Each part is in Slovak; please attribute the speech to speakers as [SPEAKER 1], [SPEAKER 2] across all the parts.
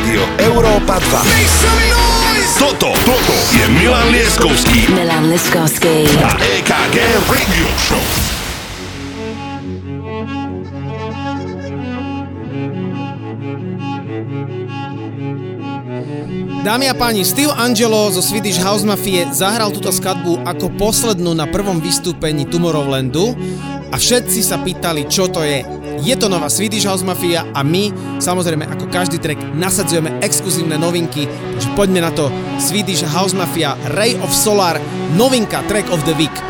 [SPEAKER 1] Rádio Európa 2. Toto, toto je Milan Lieskovský
[SPEAKER 2] Milan Liskovský.
[SPEAKER 1] a EKG Radio Show.
[SPEAKER 3] Dámy a páni, Steve Angelo zo Swedish House Mafie zahral túto skladbu ako poslednú na prvom vystúpení Tomorrowlandu a všetci sa pýtali, čo to je. Je to nová Swedish House Mafia a my, samozrejme ako každý track, nasadzujeme exkluzívne novinky, takže poďme na to. Swedish House Mafia Ray of Solar, novinka Track of the Week.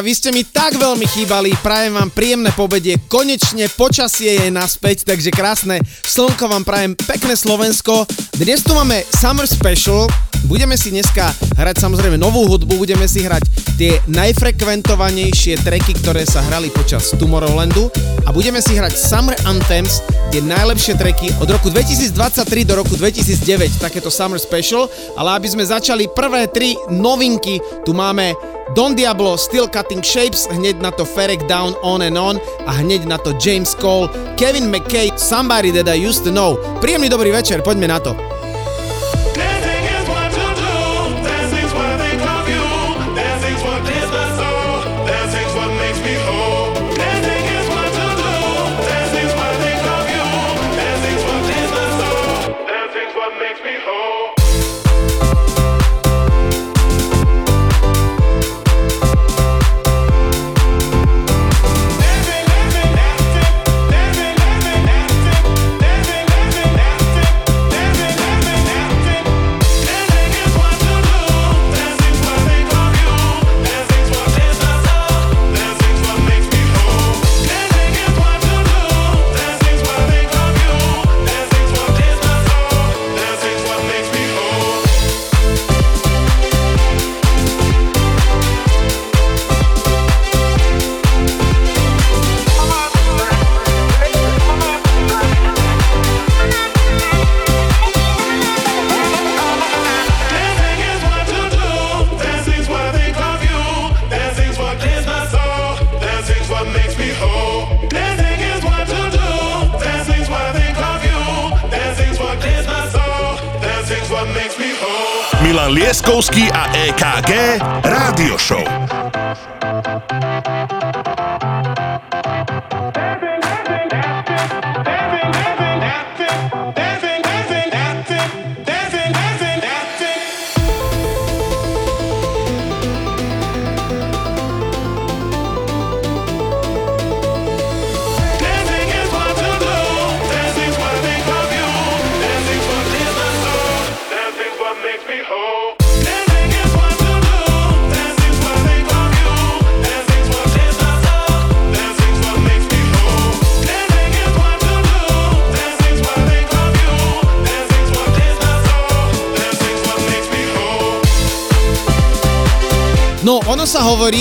[SPEAKER 3] Priatelia, vy ste mi tak veľmi chýbali, prajem vám príjemné pobedie, konečne počasie je naspäť, takže krásne slnko vám prajem, pekné Slovensko. Dnes tu máme Summer Special, budeme si dneska hrať samozrejme novú hudbu, budeme si hrať tie najfrekventovanejšie tracky, ktoré sa hrali počas Tomorrowlandu. A budeme si hrať Summer Anthems, tie najlepšie tracky od roku 2023 do roku 2009, takéto Summer Special, ale aby sme začali prvé tri novinky, tu máme Don Diablo, Still Cutting Shapes, hneď na to Ferek Down, On and On a hneď na to James Cole, Kevin McKay, Somebody That I Used To Know. Príjemný dobrý večer, poďme na to.
[SPEAKER 4] Sa hovorí,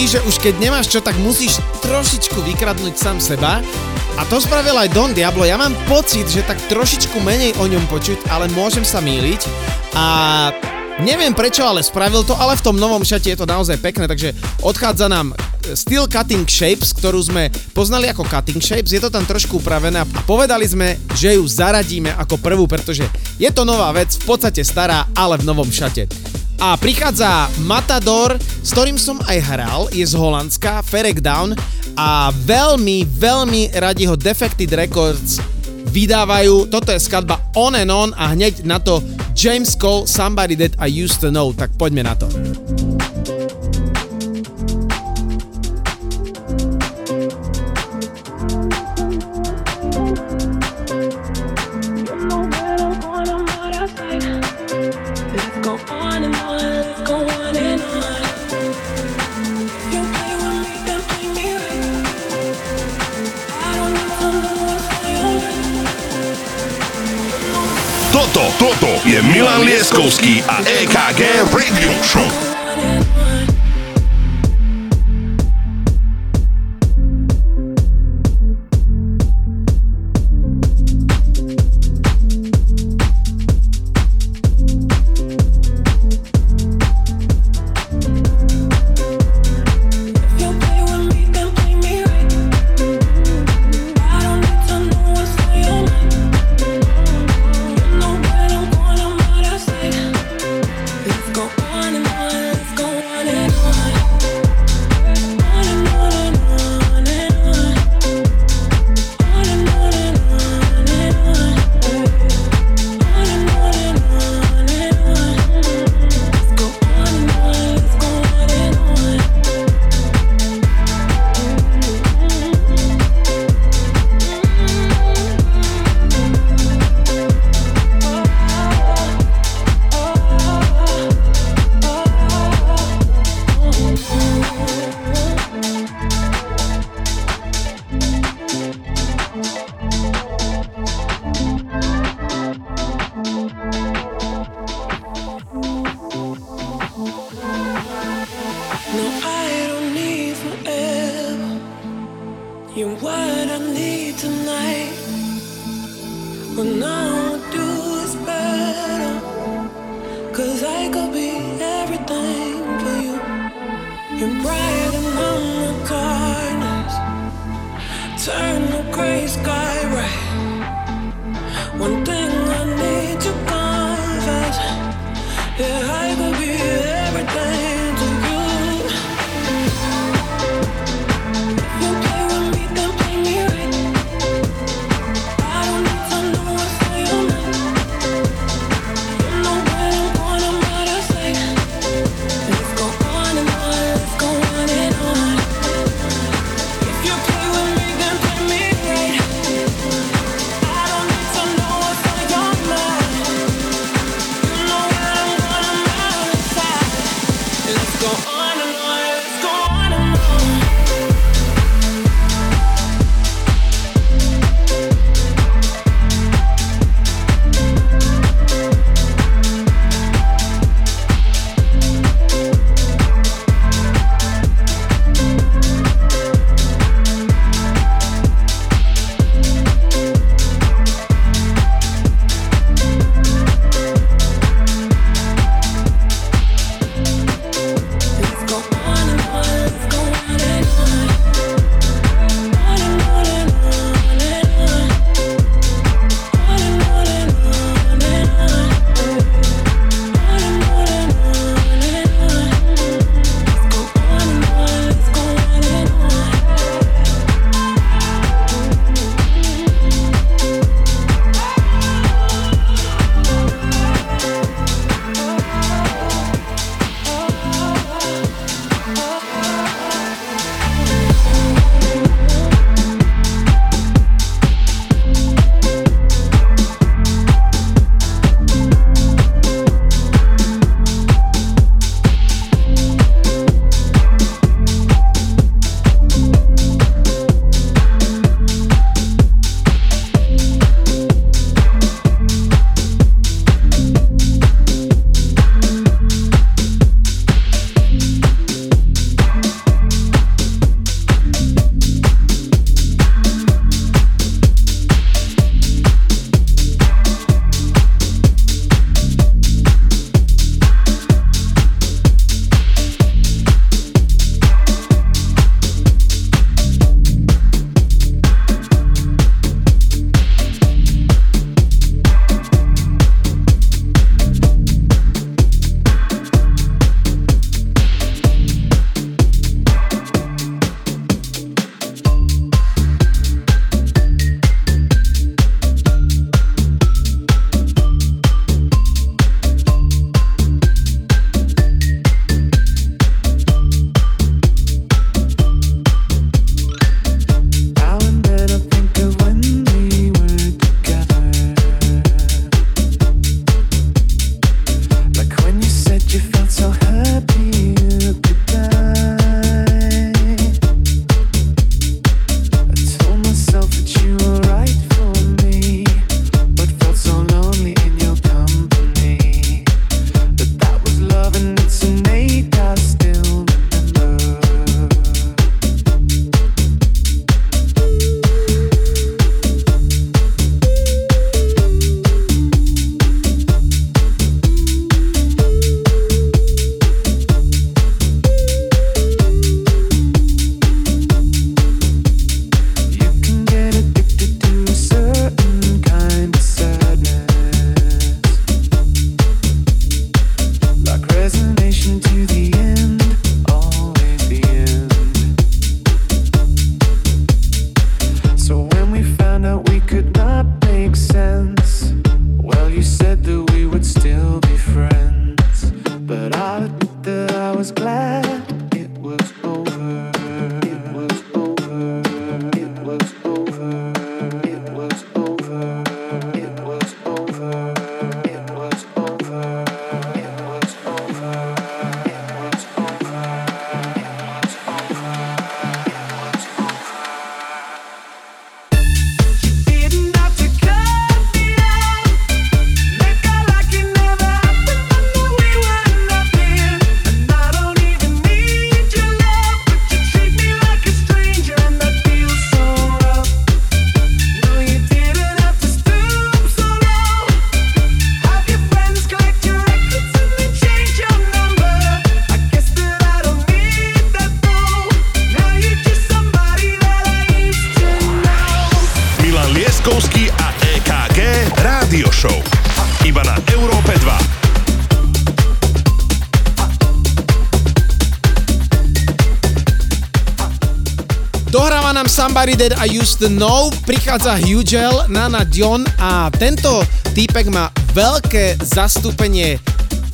[SPEAKER 4] že už keď nemáš čo, tak musíš trošičku vykradnúť sám seba. A to spravil aj Don Diablo. Ja mám pocit, že tak trošičku menej o ňom počuť, ale môžem sa míliť. A neviem prečo, ale spravil to, ale v tom novom šate je to naozaj pekné, takže odchádza nám Steel Cutting Shapes, ktorú sme poznali ako Cutting Shapes, je to tam trošku upravené a povedali sme, že ju zaradíme ako prvú, pretože je to nová vec, v podstate stará, ale v novom šate. A prichádza Matador, s ktorým som aj hral, je z Holandska, Ferek Down a veľmi, veľmi radi ho Defected Records vydávajú. Toto je skladba On and On a hneď na to James Cole, Somebody That I Used To Know. Tak poďme na to.
[SPEAKER 5] EKG
[SPEAKER 4] That I Used To Know, prichádza Hugel, Nana Dion a tento týpek má veľké zastúpenie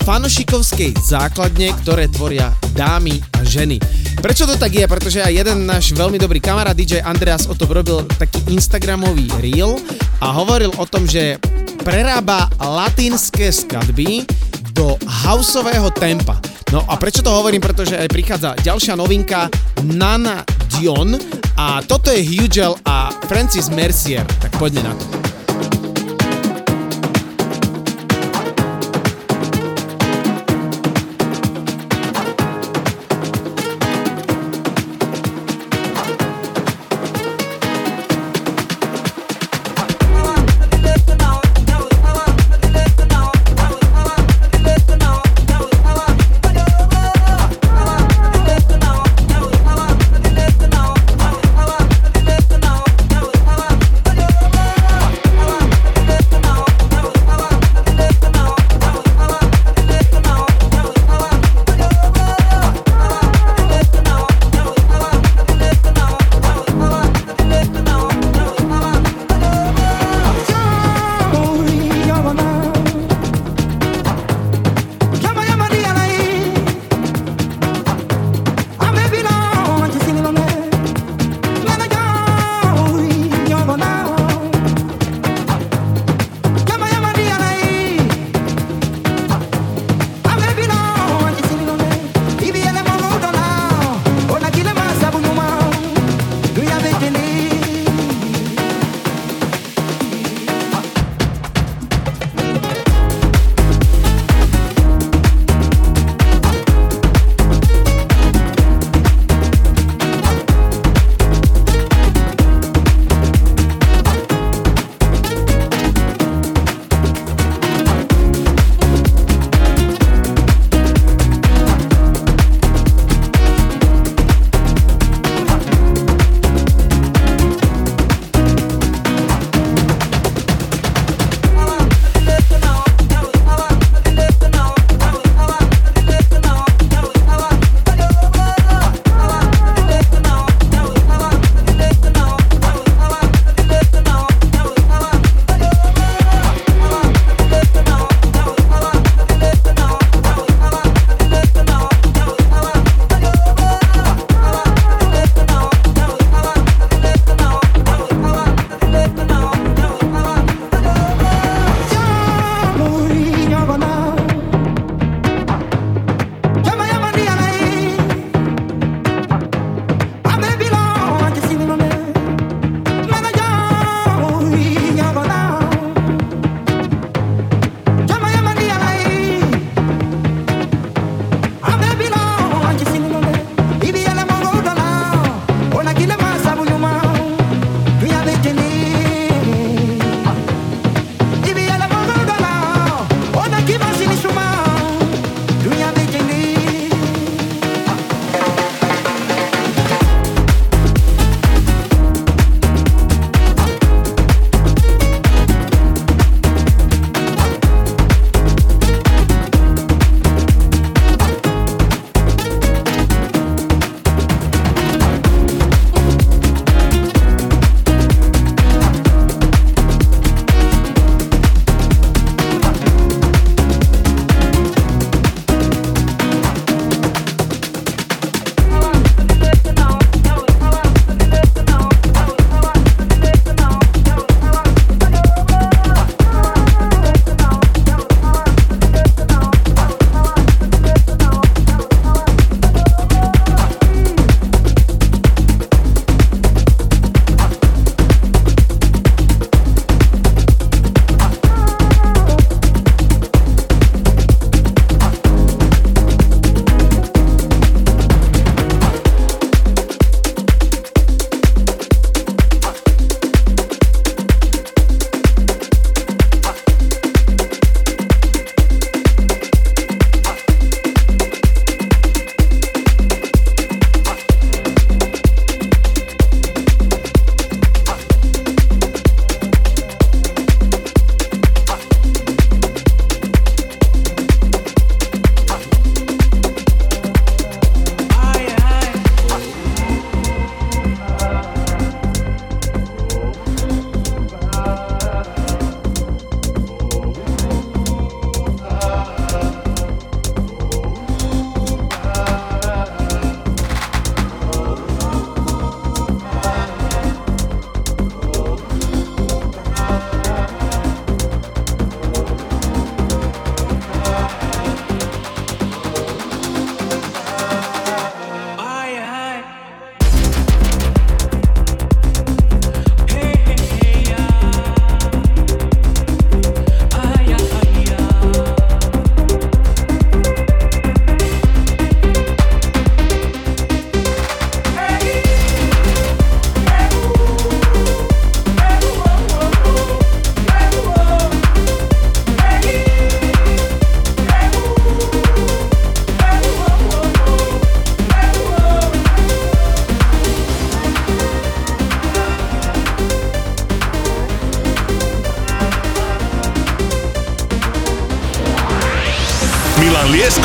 [SPEAKER 4] fanošikovskej základne, ktoré tvoria dámy a ženy. Prečo to tak je? Pretože aj jeden náš veľmi dobrý kamarát DJ Andreas o tom robil taký Instagramový reel a hovoril o tom, že prerába latinské skladby do houseového tempa. No a prečo to hovorím? Pretože aj prichádza ďalšia novinka Nana Dion a toto je Hugel a Francis Mercier, tak poďme na to.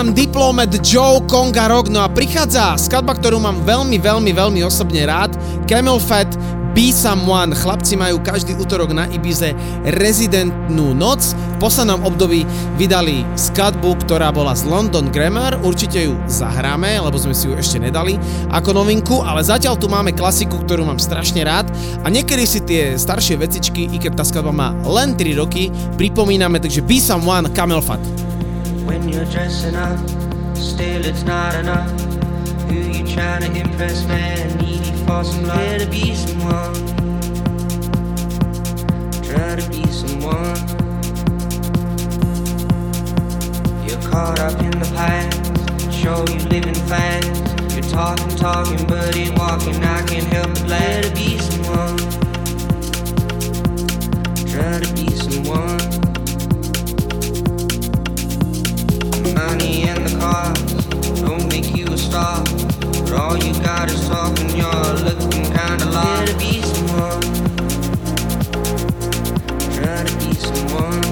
[SPEAKER 6] Nám Diplomat Joe Konga Rock, no a prichádza skladba, ktorú mám veľmi, veľmi, veľmi osobne rád, Camel Fat Be Someone. Chlapci majú každý útorok na Ibize rezidentnú noc. V poslednom období vydali skladbu, ktorá bola z London Grammar. Určite ju zahráme, lebo sme si ju ešte nedali ako novinku, ale zatiaľ tu máme klasiku, ktorú mám strašne rád a niekedy si tie staršie vecičky, i keď tá skladba má len 3 roky, pripomíname, takže Be Someone Camel Fat. When you're dressing up. Still, it's not enough. Who you trying to impress, man? Needy for some love. Try to be someone. Try to be someone. You're caught up in the past. Show you living fast. You're talking, talking, but ain't walking. I can't help but glad to be someone. Try to be someone. stars. Don't make you a star. But all you got is talk and you're looking kinda lost. Try to be someone. Try to be someone.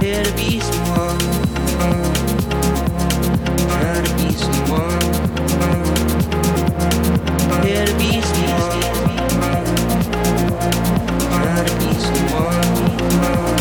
[SPEAKER 6] Try to be someone. Try to be someone. Try to be someone.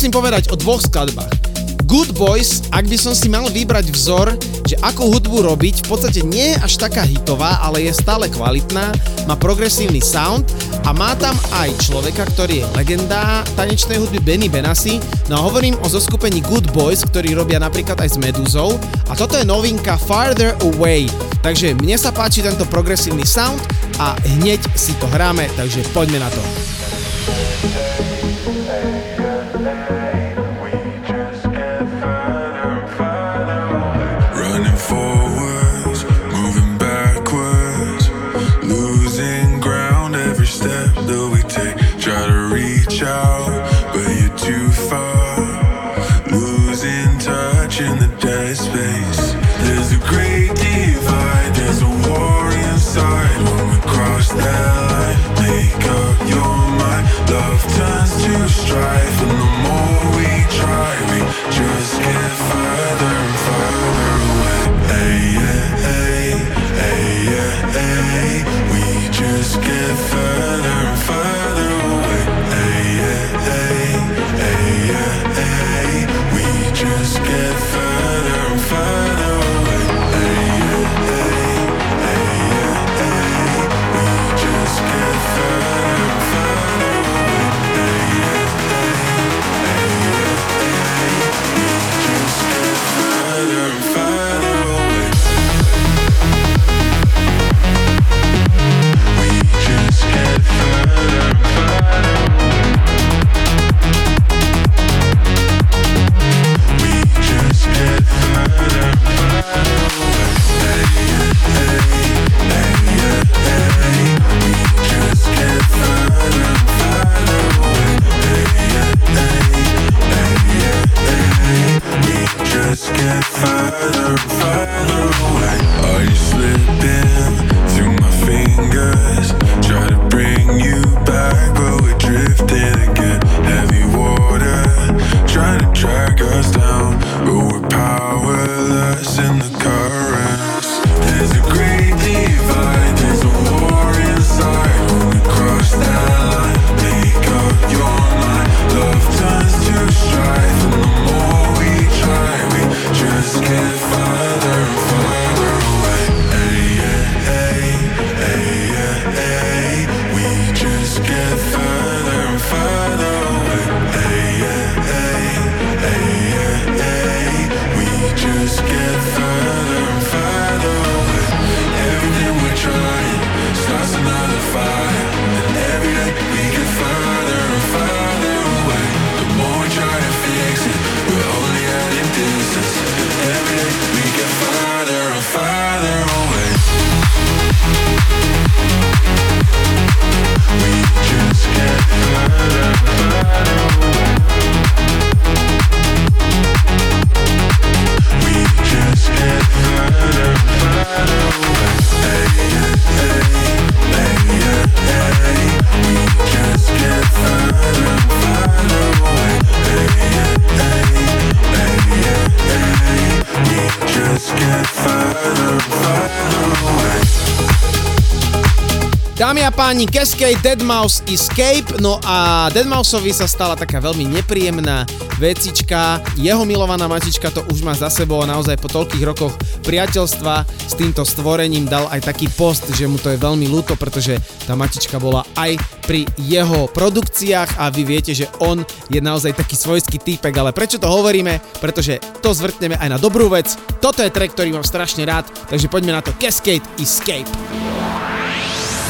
[SPEAKER 4] Musím povedať o dvoch skladbách. Good Boys, ak by som si mal vybrať vzor, že akú hudbu robiť, v podstate nie je až taká hitová, ale je stále kvalitná, má progresívny sound a má tam aj človeka, ktorý je legenda tanečnej hudby Benny Benassi, no a hovorím o zoskupení Good Boys, ktorí robia napríklad aj s Meduzou a toto je novinka Farther Away, takže mne sa páči tento progresívny sound a hneď si to hráme, takže poďme na to.
[SPEAKER 7] In
[SPEAKER 4] páni, Cascade, Deadmau5, Escape, no a Deadmau5ovi sa stala taká veľmi nepríjemná vecička. Jeho milovaná matička to už má za sebou a naozaj po toľkých rokoch priateľstva s týmto stvorením dal aj taký post, že mu to je veľmi ľúto, pretože tá matička bola aj pri jeho produkciách a vy viete, že on je naozaj taký svojský týpek, ale prečo to hovoríme? Pretože to zvrtneme aj na dobrú vec. Toto je track, ktorý mám strašne rád, takže poďme na to Cascade Escape.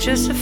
[SPEAKER 4] just a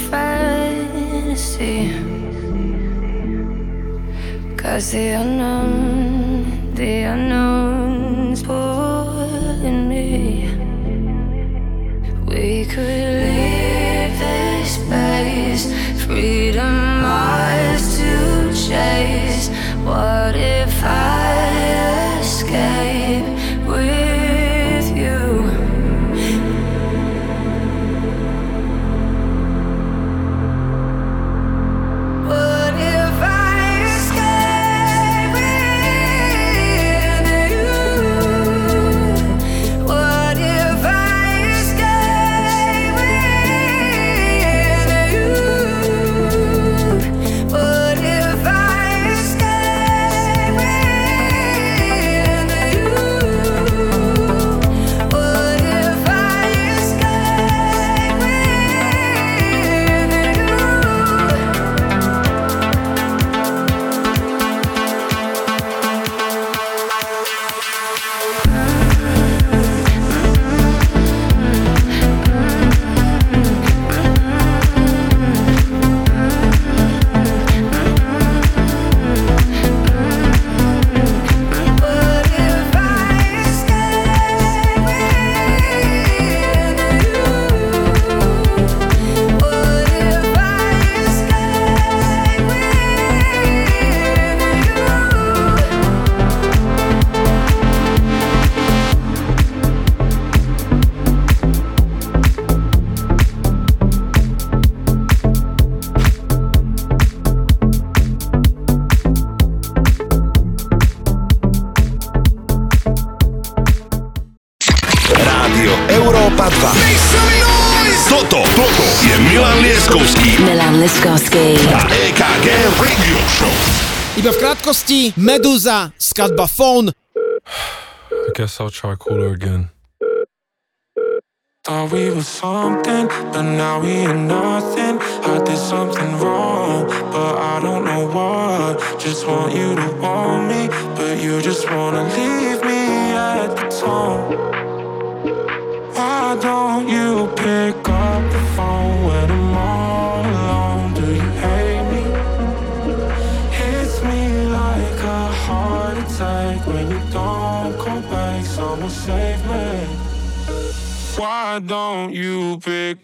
[SPEAKER 4] krátkosti Meduza, skladba Phone.
[SPEAKER 8] I guess I'll try cooler again. Thought we were something, but now we are nothing. I did something wrong, but I don't know what. Just want you to want me, but you just wanna leave me at the tone. Why don't you pick don't you pick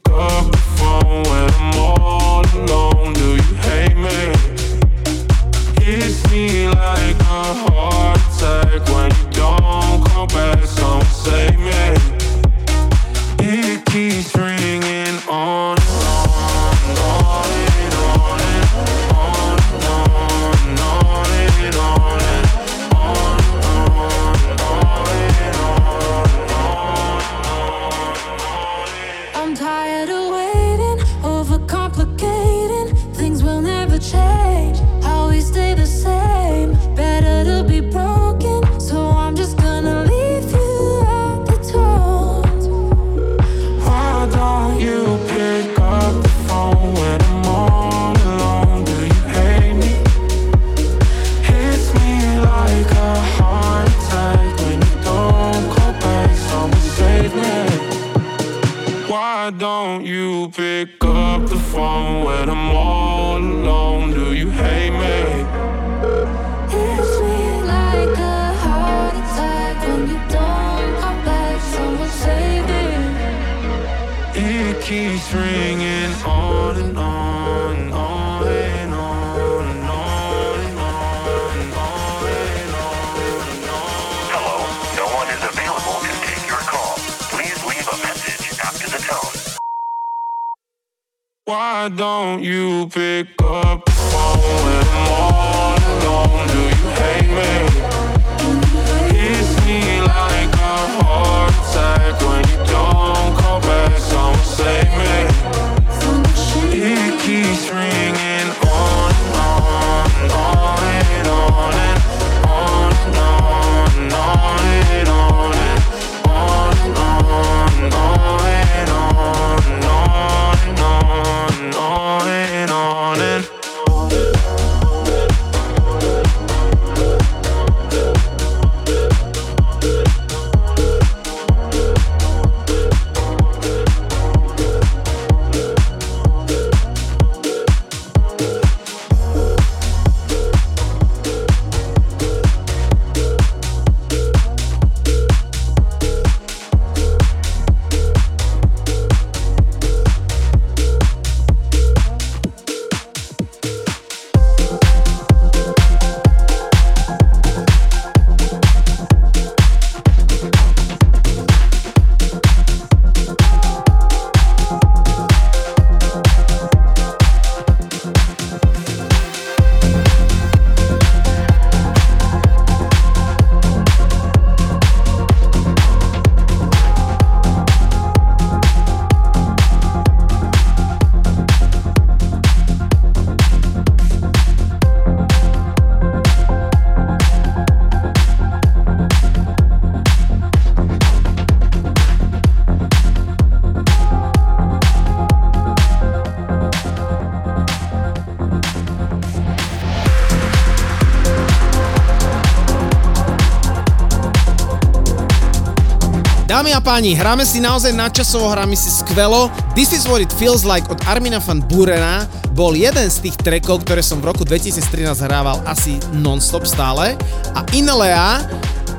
[SPEAKER 4] Dámy a páni, hráme si naozaj nadčasovo, hráme si skvelo. This is what it feels like od Armina van Burena bol jeden z tých trekov, ktoré som v roku 2013 hrával asi non-stop stále. A Inelea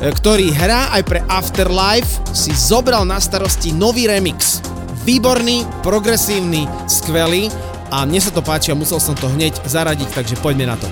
[SPEAKER 4] e, ktorý hrá aj pre Afterlife, si zobral na starosti nový remix. Výborný, progresívny, skvelý a mne sa to páči a musel som to hneď zaradiť, takže poďme na to.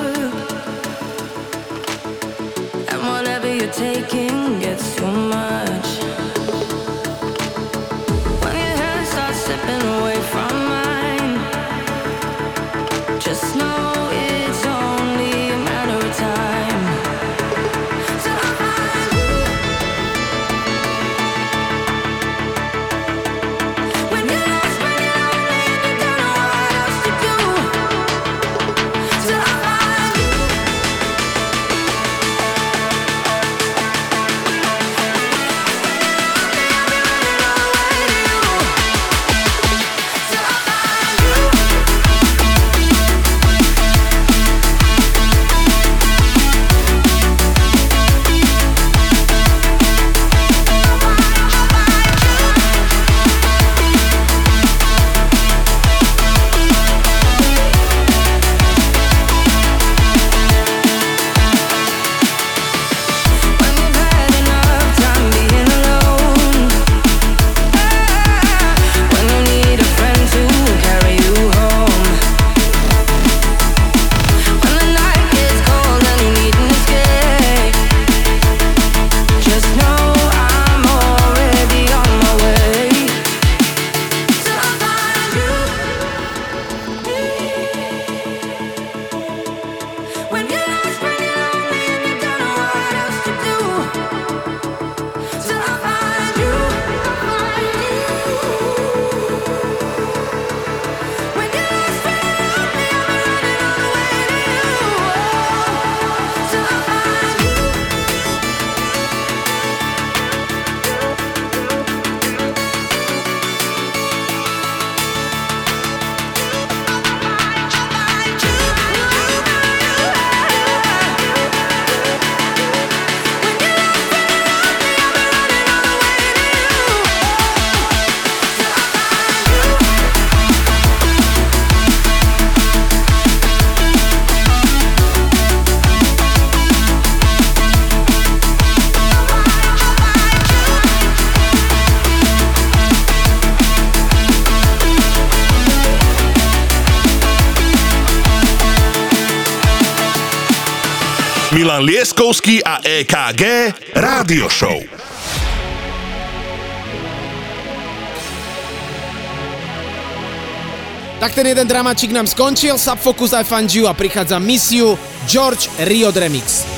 [SPEAKER 9] taking gets too much. Lipkovský a
[SPEAKER 1] EKG Rádio Show.
[SPEAKER 10] Tak ten jeden dramačik nám skončil, Subfocus I Found You a prichádza misiu George Riod Remix.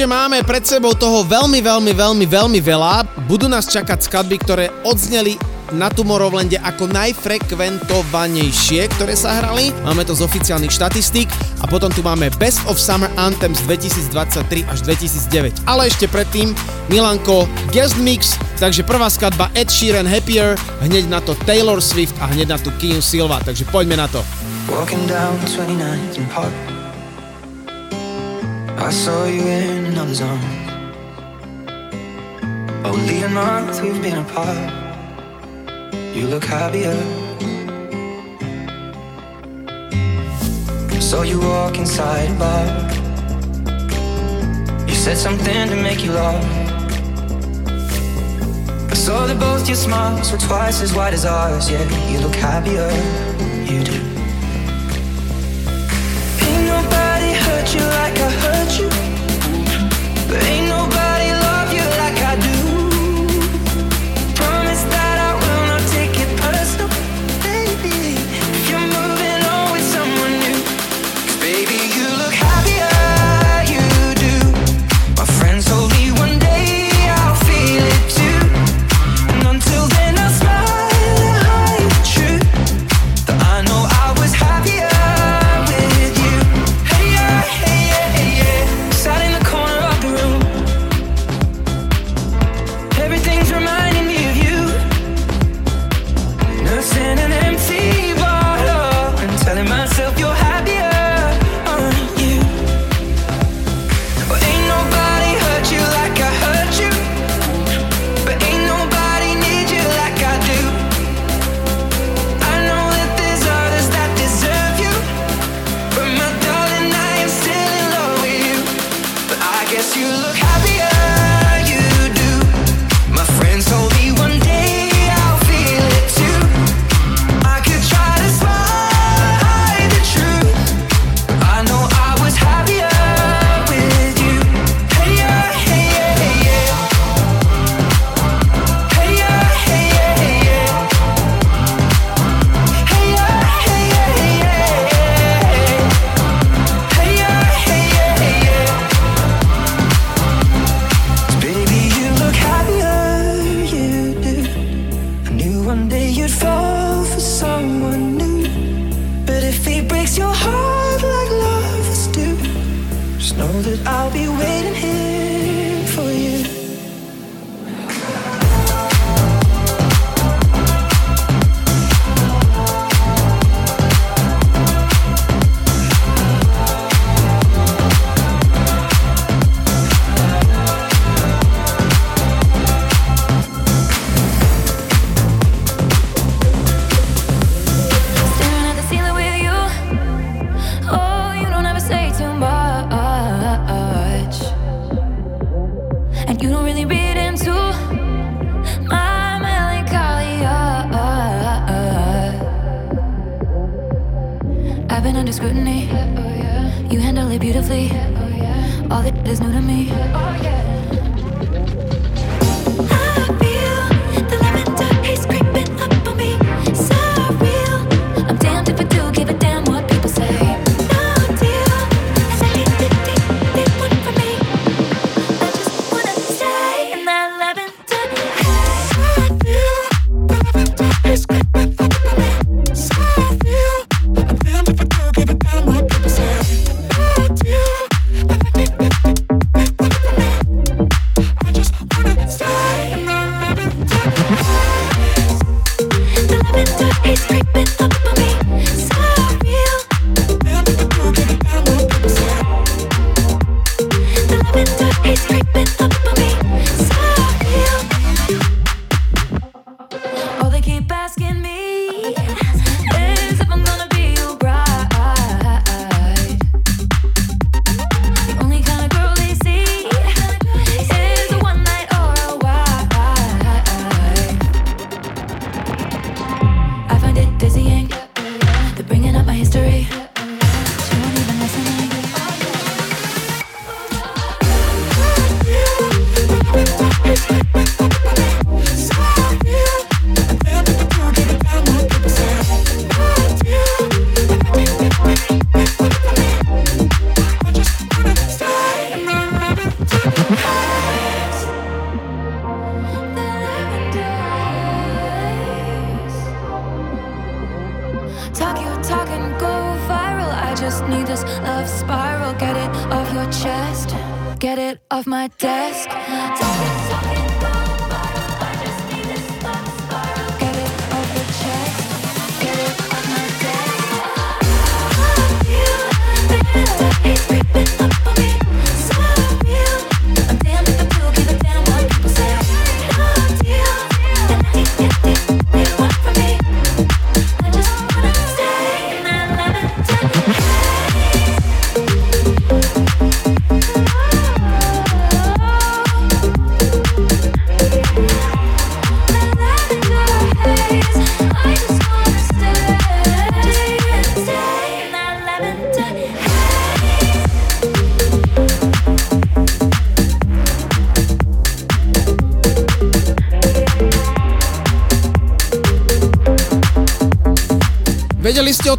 [SPEAKER 4] Ešte máme pred sebou toho veľmi, veľmi, veľmi, veľmi veľa. Budú nás čakať skladby, ktoré odzneli na Tomorrowlande ako najfrekventovanejšie, ktoré sa hrali. Máme to z oficiálnych štatistík a potom tu máme Best of Summer Anthems 2023 až 2009. Ale ešte predtým Milanko Guest Mix, takže prvá skladba Ed Sheeran Happier, hneď na to Taylor Swift a hneď na to Kim Silva, takže poďme na to.
[SPEAKER 11] Walking down 29th I saw you in another zone. Only a month we've been apart. You look happier. Saw you walk inside a bar. You said something to make you laugh. I saw that both your smiles were twice as wide as ours. Yeah, you look happier. You do. like I hurt you.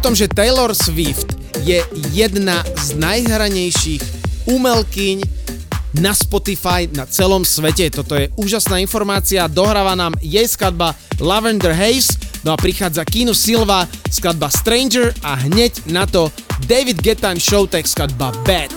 [SPEAKER 4] tom, že Taylor Swift je jedna z najhranejších umelkyň na Spotify na celom svete. Toto je úžasná informácia, dohráva nám jej skladba Lavender Haze, no a prichádza Kino Silva, skladba Stranger a hneď na to David Getan Showtek skladba Bad.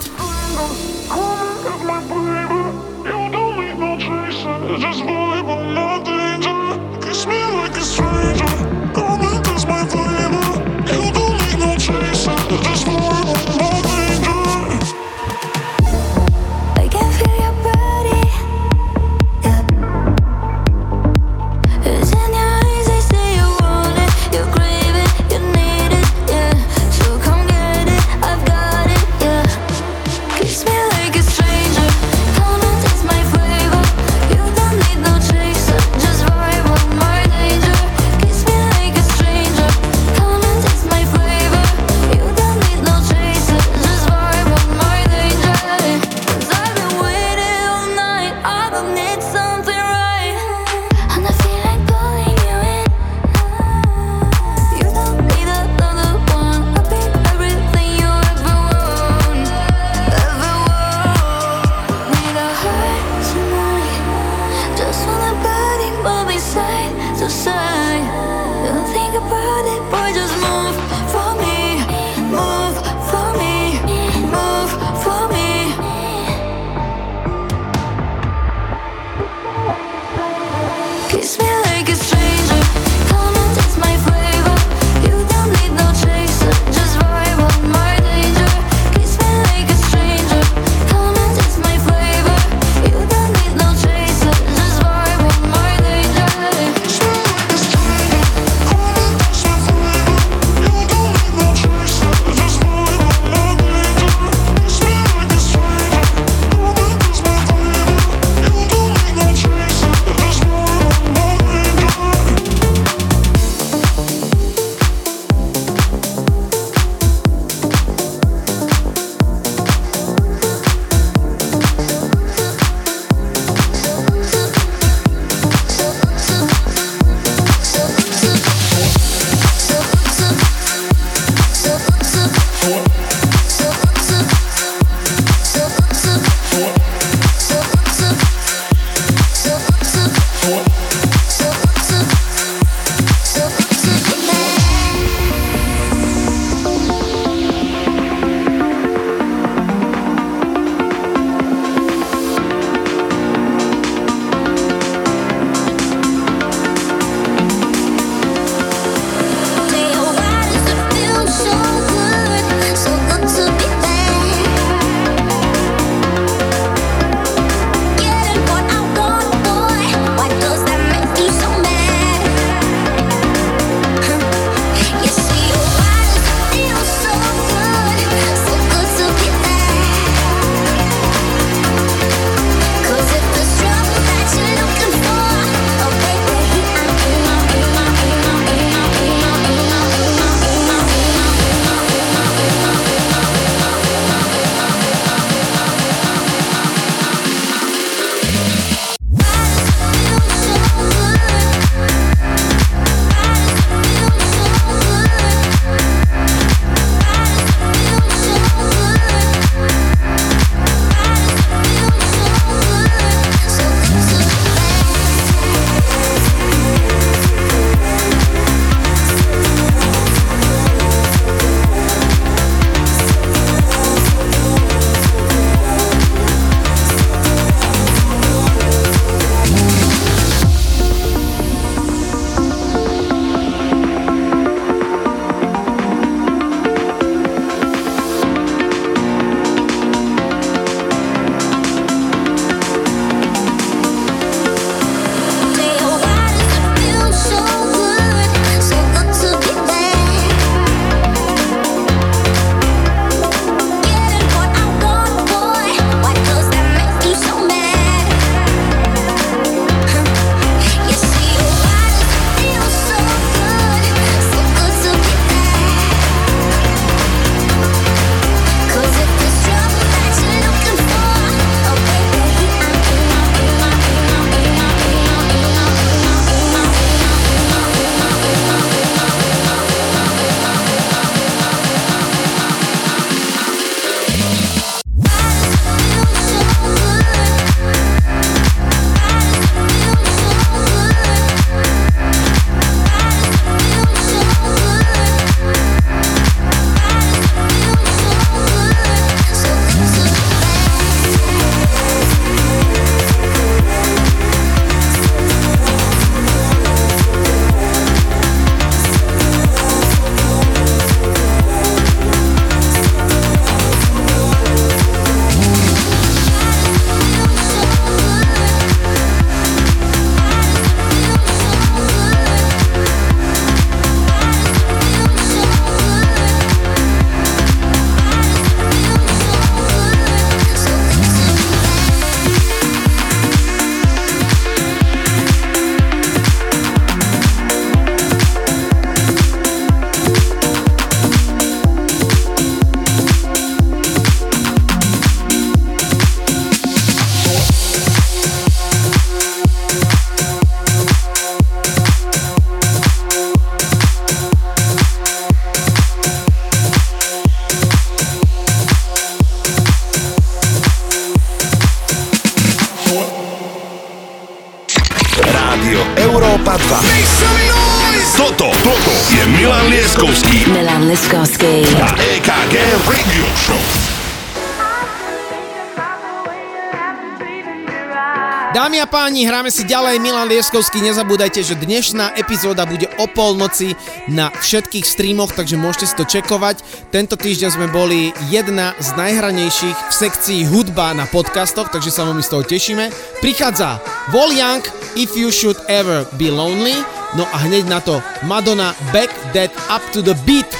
[SPEAKER 4] Páni, hráme si ďalej Milan Lieskovský. Nezabúdajte, že dnešná epizóda bude o polnoci na všetkých streamoch, takže môžete si to čekovať. Tento týždeň sme boli jedna z najhranejších v sekcii hudba na podcastoch, takže sa veľmi z toho tešíme. Prichádza Vol Young, If You Should Ever Be Lonely, no a hneď na to Madonna Back That Up to the Beat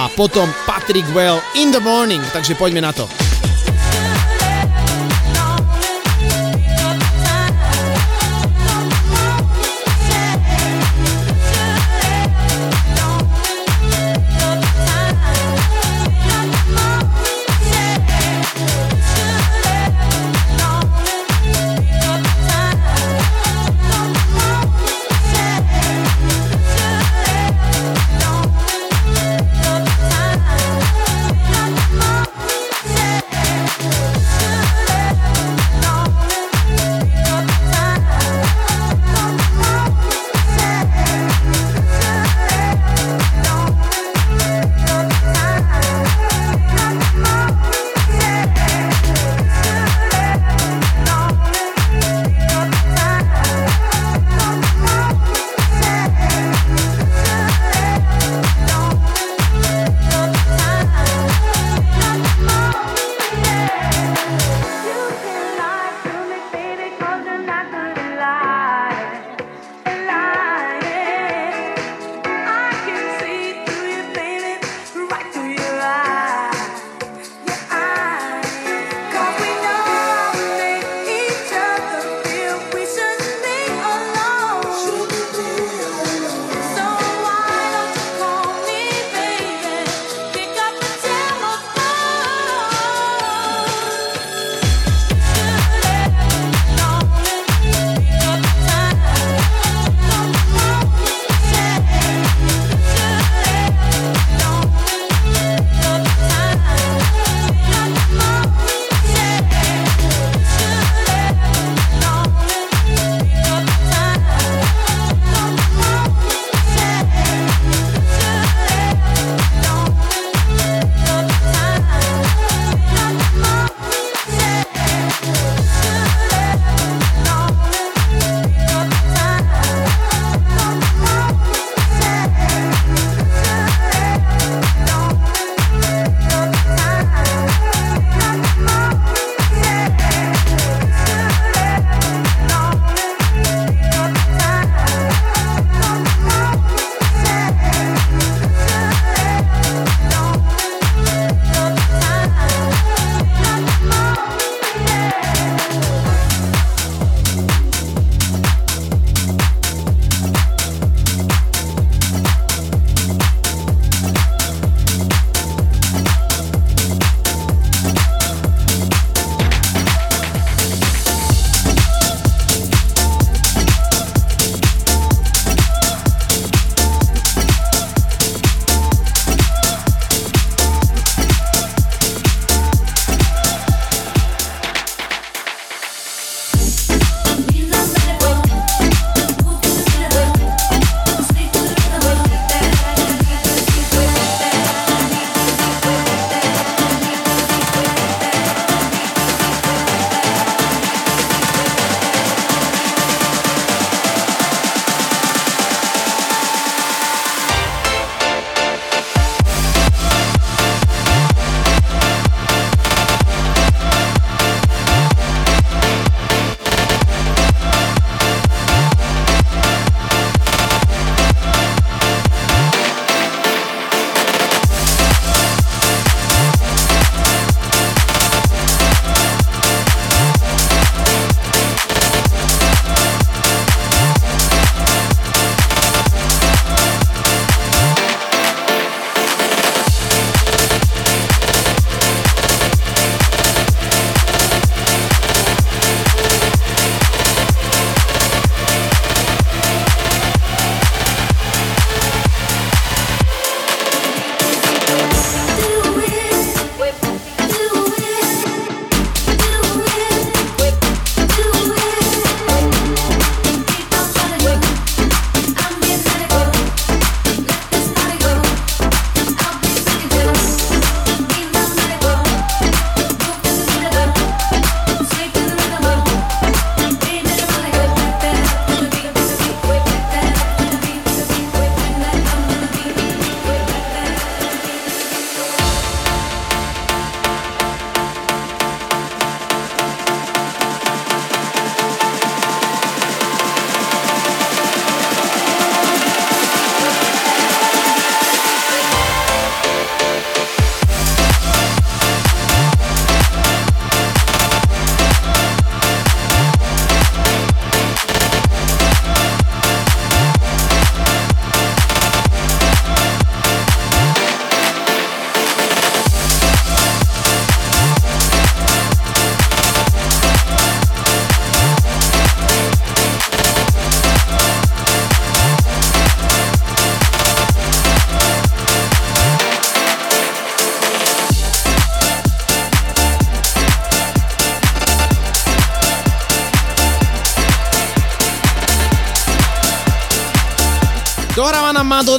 [SPEAKER 4] a potom Patrick Well In the Morning, takže poďme na to.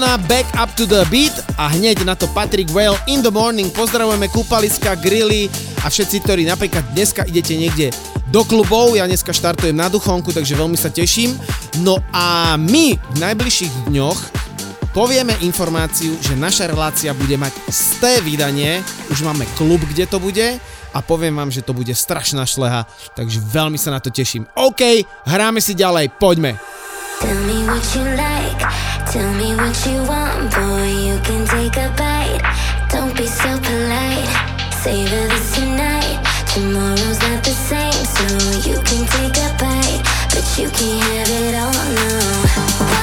[SPEAKER 4] Madonna Back Up to the Beat a hneď na to Patrick Whale In the Morning. Pozdravujeme kúpaliska, grilly a všetci, ktorí napríklad dneska idete niekde do klubov. Ja dneska štartujem na duchonku, takže veľmi sa teším. No a my v najbližších dňoch povieme informáciu, že naša relácia bude mať sté vydanie. Už máme klub, kde to bude a poviem vám, že to bude strašná šleha, takže veľmi sa na to teším. OK, hráme si ďalej, poďme.
[SPEAKER 3] Tell me what you like, tell me what you want, boy. You can take a bite. Don't be so polite. Savor this tonight. Tomorrow's not the same, so you can take a bite, but you can't have it all. No.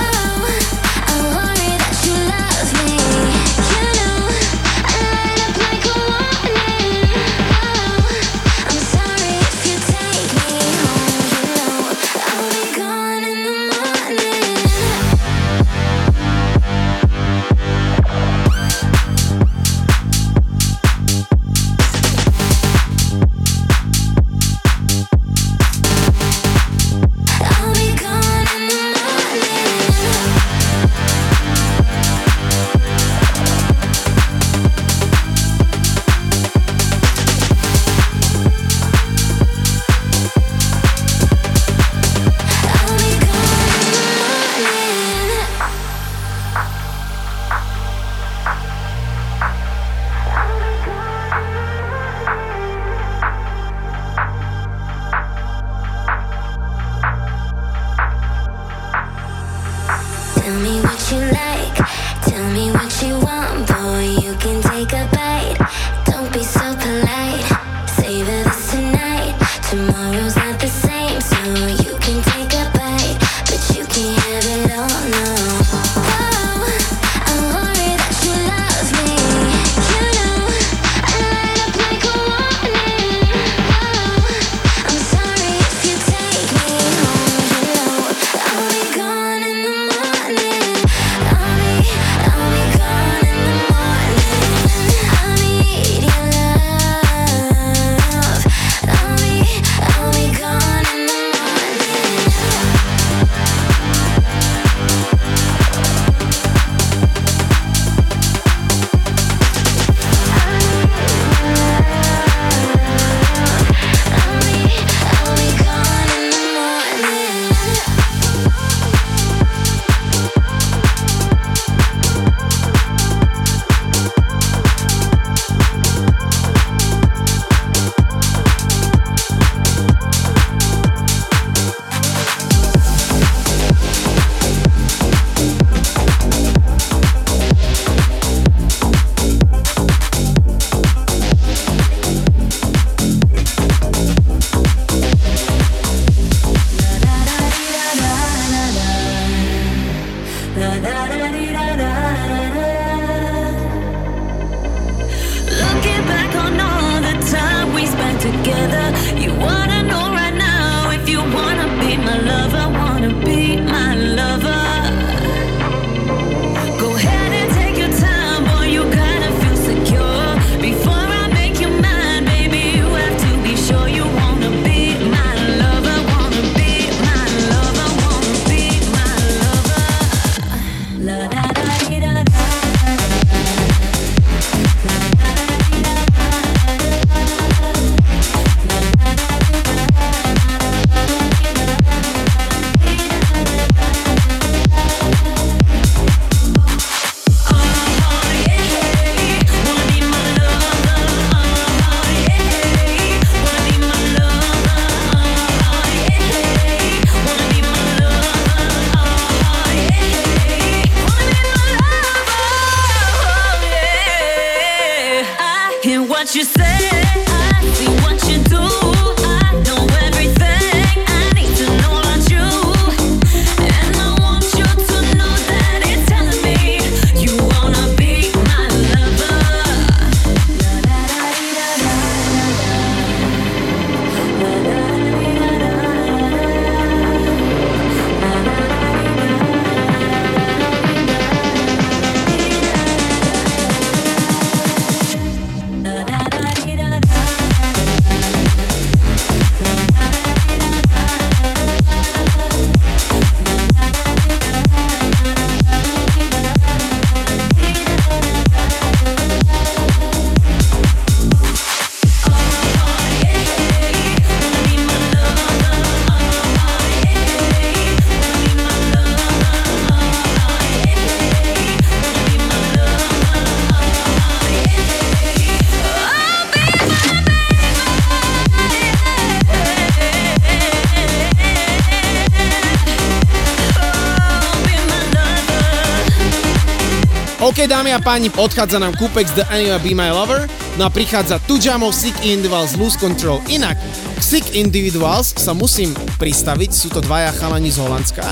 [SPEAKER 4] dámy a páni, odchádza nám kúpek z The Anywhere Be My Lover, no a prichádza Tujamov Sick Individuals Lose Control. Inak, Sick Individuals sa musím pristaviť, sú to dvaja chalani z Holandska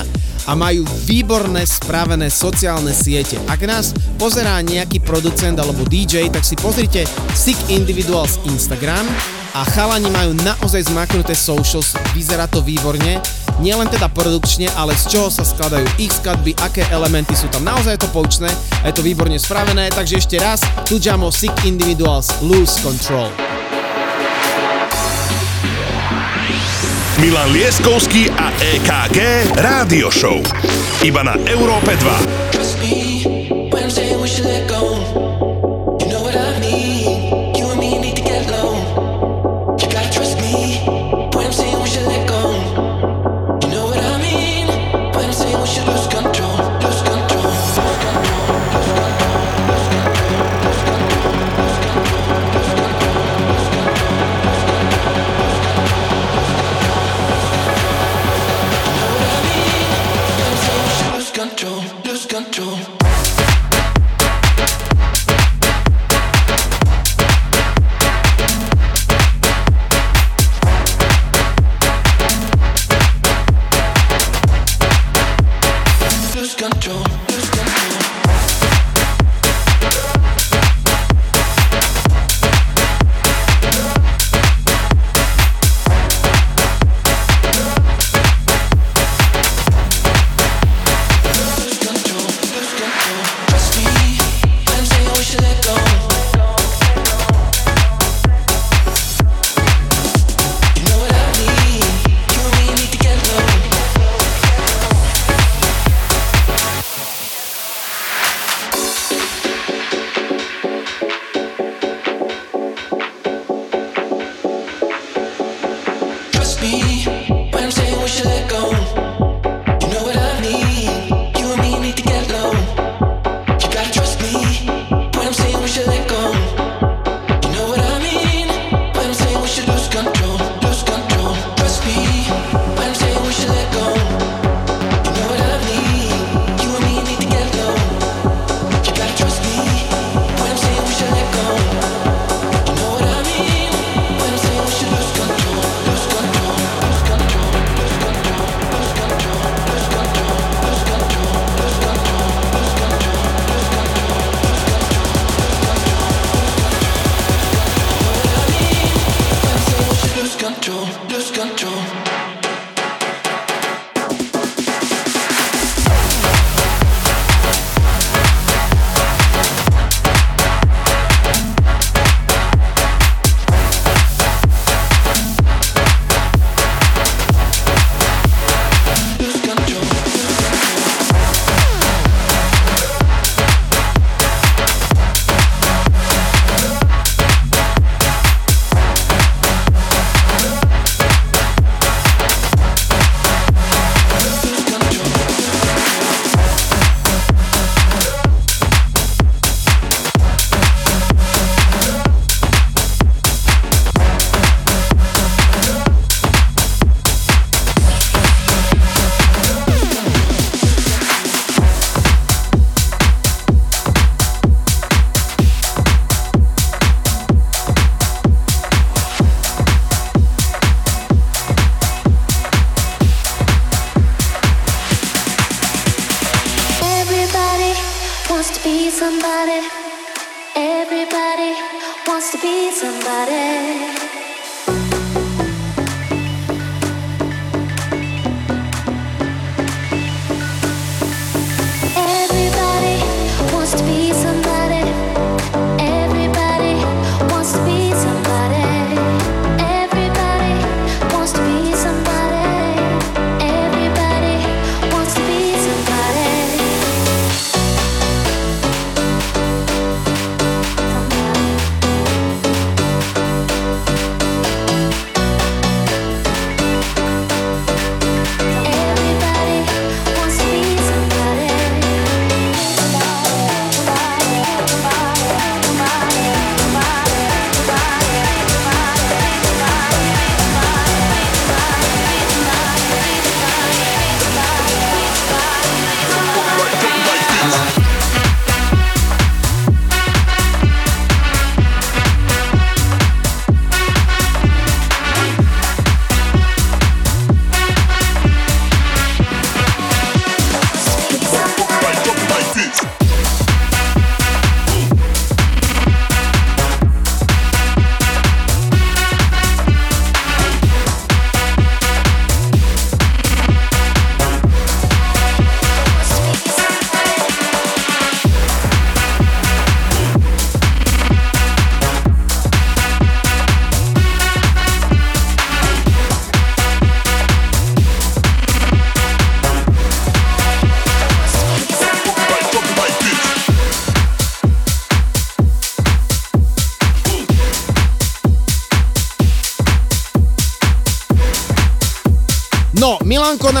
[SPEAKER 4] a majú výborné spravené sociálne siete. Ak nás pozerá nejaký producent alebo DJ, tak si pozrite Sick Individuals Instagram a chalani majú naozaj zmaknuté socials, vyzerá to výborne nielen teda produkčne, ale z čoho sa skladajú ich skladby, aké elementy sú tam. Naozaj je to poučné je to výborne spravené, takže ešte raz, Tujamo Sick Individuals Lose Control.
[SPEAKER 11] Milan Lieskovský a EKG Rádio Show. Iba na Európe 2.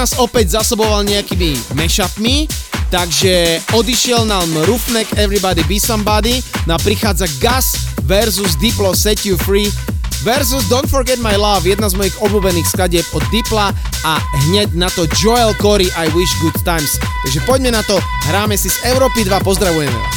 [SPEAKER 10] nás opäť zasoboval nejakými mashupmi, takže odišiel nám Rufnek Everybody Be Somebody, no prichádza Gas versus Diplo Set You Free versus Don't Forget My Love, jedna z mojich obľúbených skladieb od Dipla a hneď na to Joel Corey I Wish Good Times. Takže poďme na to, hráme si z Európy 2, pozdravujeme vás.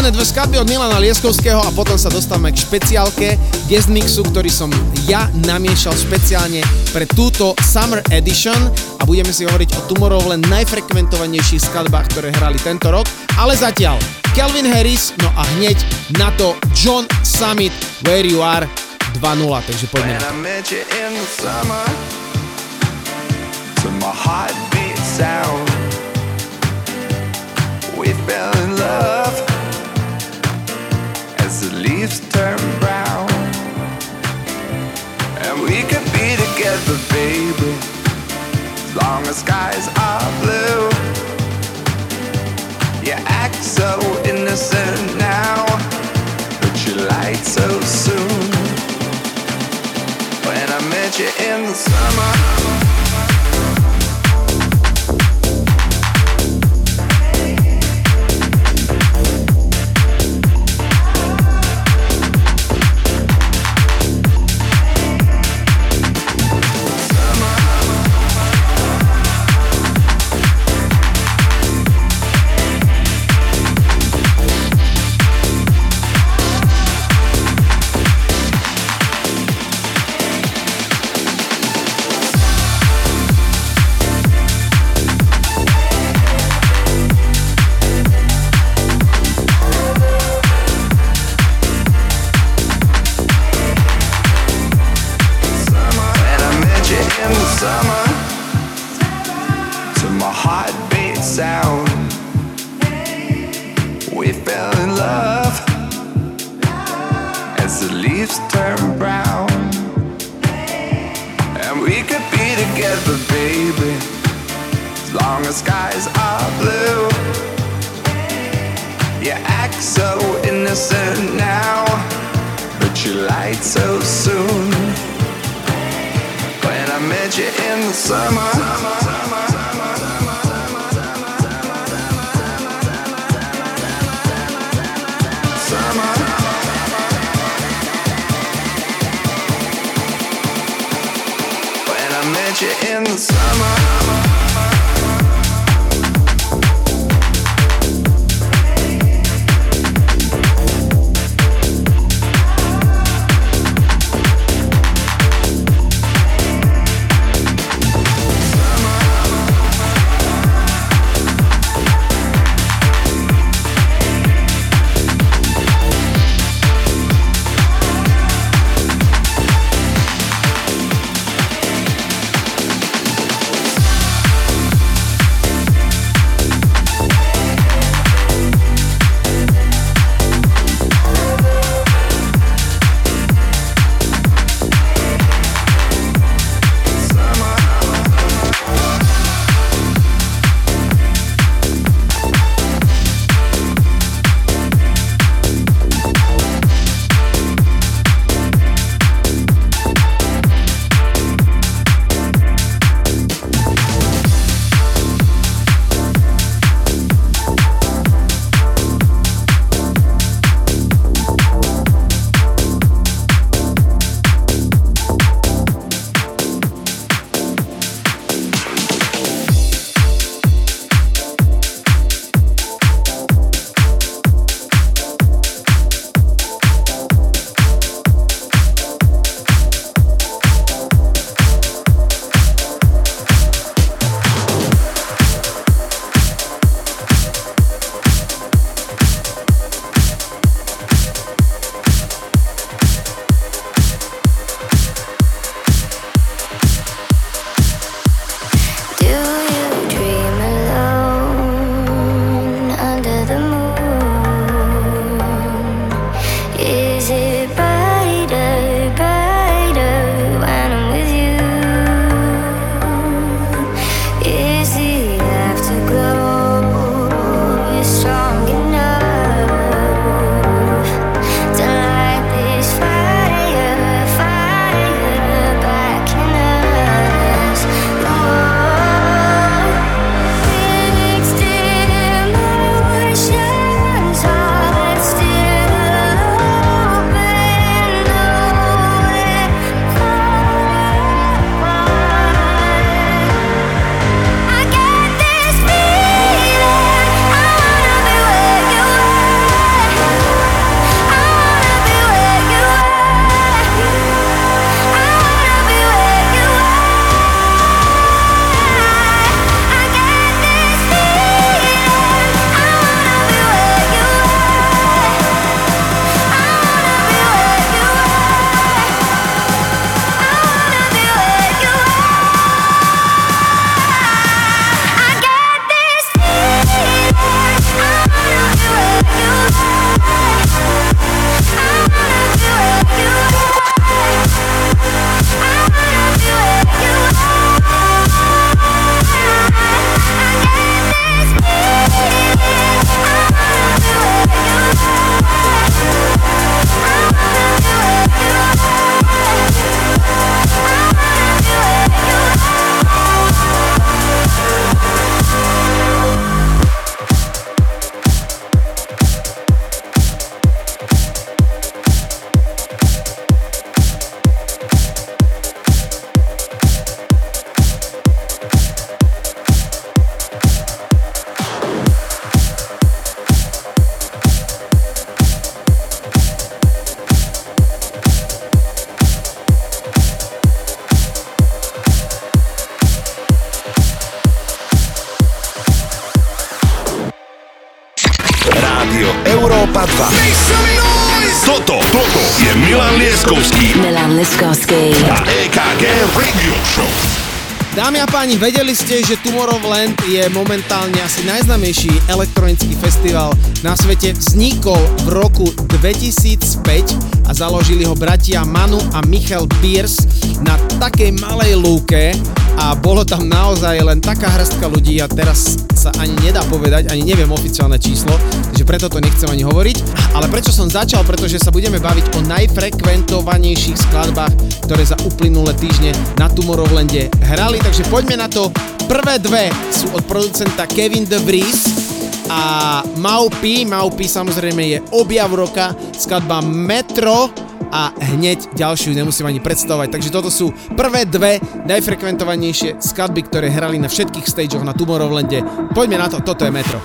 [SPEAKER 4] Posledné dve skladby od Milana Lieskovského a potom sa dostávame k špeciálke guest mixu, ktorý som ja namiešal špeciálne pre túto Summer Edition a budeme si hovoriť o Tomorrowland najfrekventovanejších skladbách, ktoré hrali tento rok, ale zatiaľ Calvin Harris, no a hneď na to John Summit Where You Are 2.0, takže poďme na to.
[SPEAKER 12] Met you in the the skies are blue.
[SPEAKER 4] Páni, vedeli ste, že Tomorrowland je momentálne asi najznámejší elektronický festival na svete. Vznikol v roku 2005 a založili ho bratia Manu a Michal Pierce na takej malej lúke a bolo tam naozaj len taká hrstka ľudí a teraz sa ani nedá povedať, ani neviem oficiálne číslo, takže preto to nechcem ani hovoriť. Ale prečo som začal? Pretože sa budeme baviť o najfrekventovanejších skladbách, ktoré za uplynulé týždne na Tomorrowlande hrali, takže poďme na to. Prvé dve sú od producenta Kevin De Vries a Maupi. Maupi samozrejme je objav roka, skladba Metro a hneď ďalšiu nemusím ani predstavovať. Takže toto sú prvé dve najfrekventovanejšie skladby, ktoré hrali na všetkých stageoch na Tomorrowlande. Poďme na to, toto je Metro.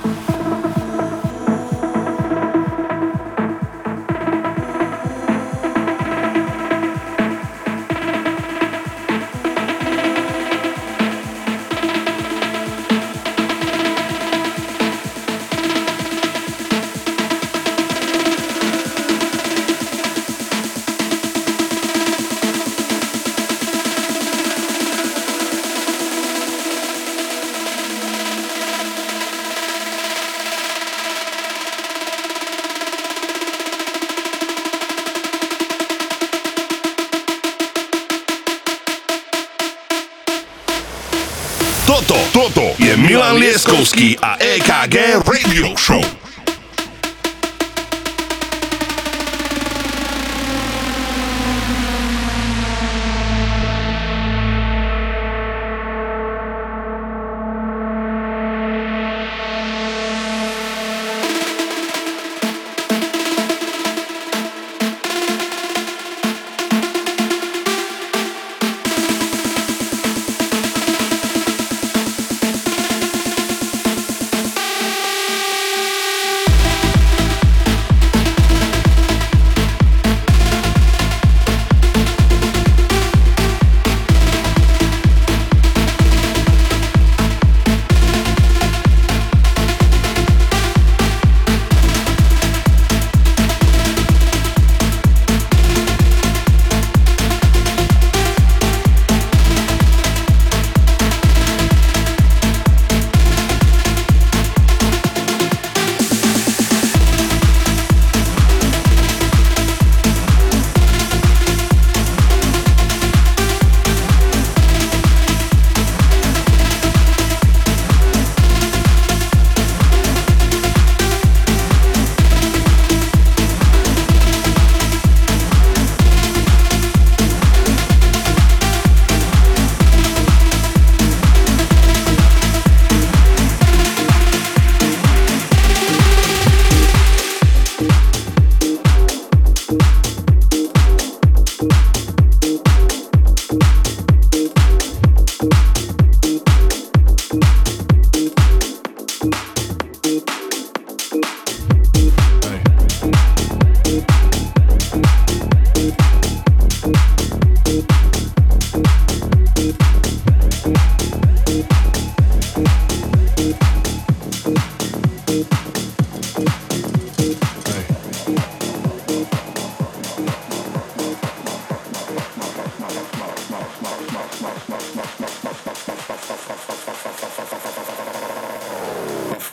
[SPEAKER 1] A EKG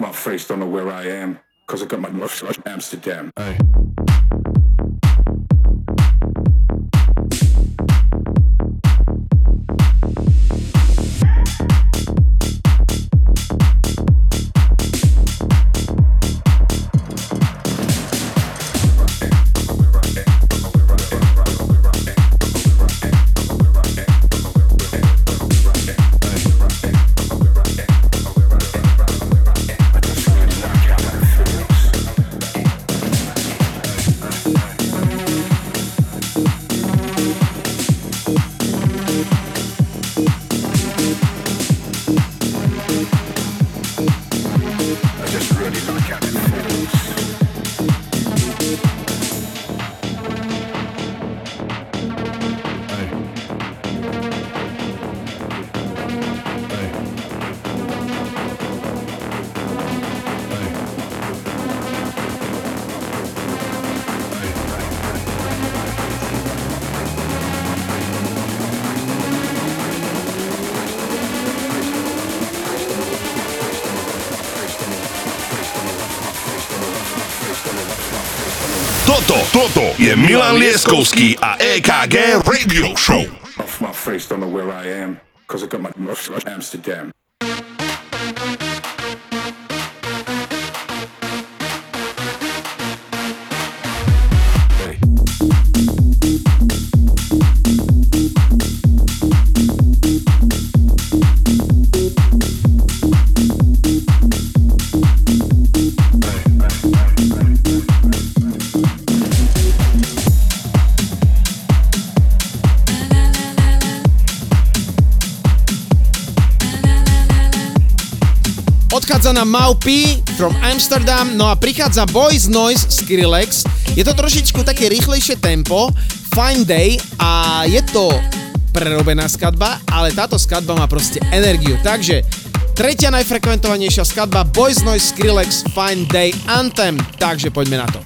[SPEAKER 13] my face, don't know where I am. Cause I got my Amsterdam.
[SPEAKER 1] Toto je Milan Lieskovský a EKG Radio Show.
[SPEAKER 13] Off my face, don't know where I am, cause I got my Amsterdam.
[SPEAKER 14] prichádza na Maupy from Amsterdam, no a prichádza Boys Noise Skrillex. Je to trošičku také rýchlejšie tempo, Fine Day a je to prerobená skadba, ale táto skadba má proste energiu. Takže tretia najfrekventovanejšia skadba Boys Noise Skrillex Fine Day Anthem. Takže poďme na to.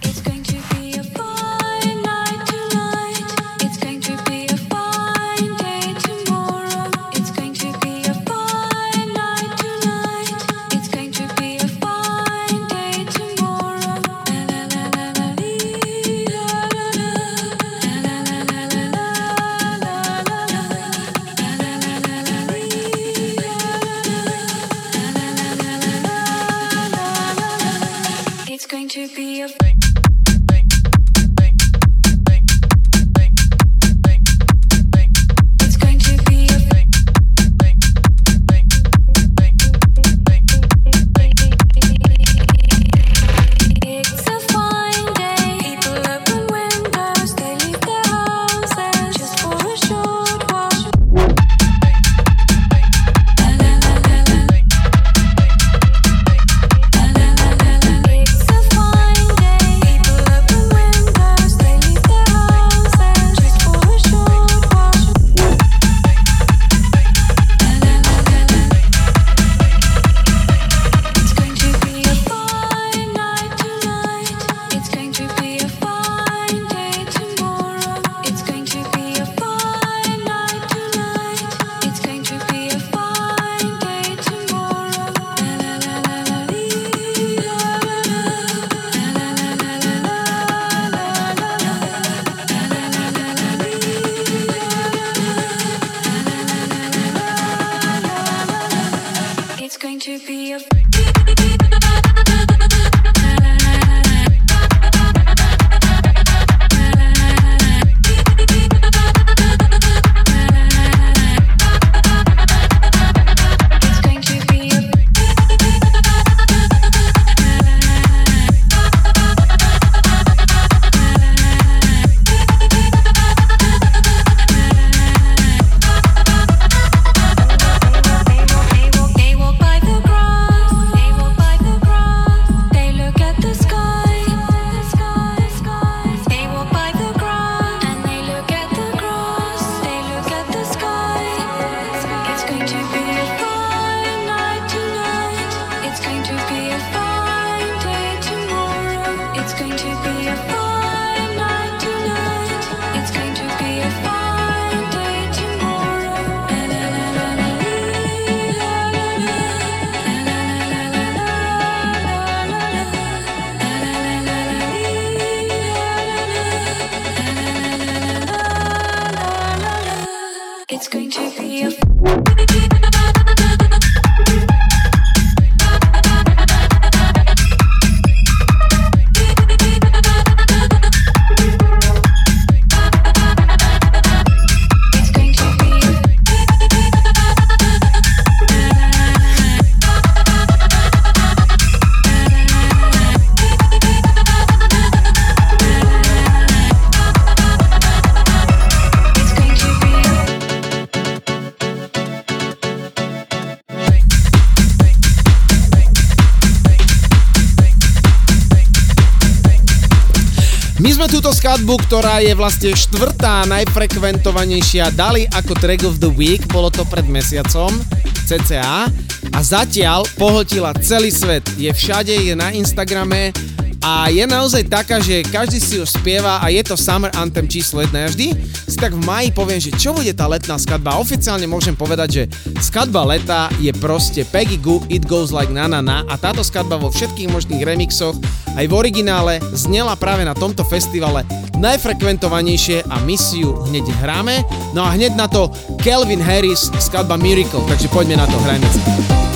[SPEAKER 14] Túto skladbu, ktorá je vlastne štvrtá najfrekventovanejšia, dali ako track of the week, bolo to pred mesiacom, cca. A zatiaľ pohltila celý svet. Je všade, je na Instagrame a
[SPEAKER 4] je naozaj taká, že každý si ju spieva a je to Summer Anthem číslo 1. Ja vždy si tak v maji poviem, že čo bude tá letná skladba. Oficiálne môžem povedať, že skladba leta je proste Peggy Goo, It Goes Like Na Na Na a táto skladba vo všetkých možných remixoch aj v originále znela práve na tomto festivale najfrekventovanejšie a my si ju hneď hráme. No a hneď na to Kelvin Harris, skladba Miracle, takže poďme na to, hrajme si.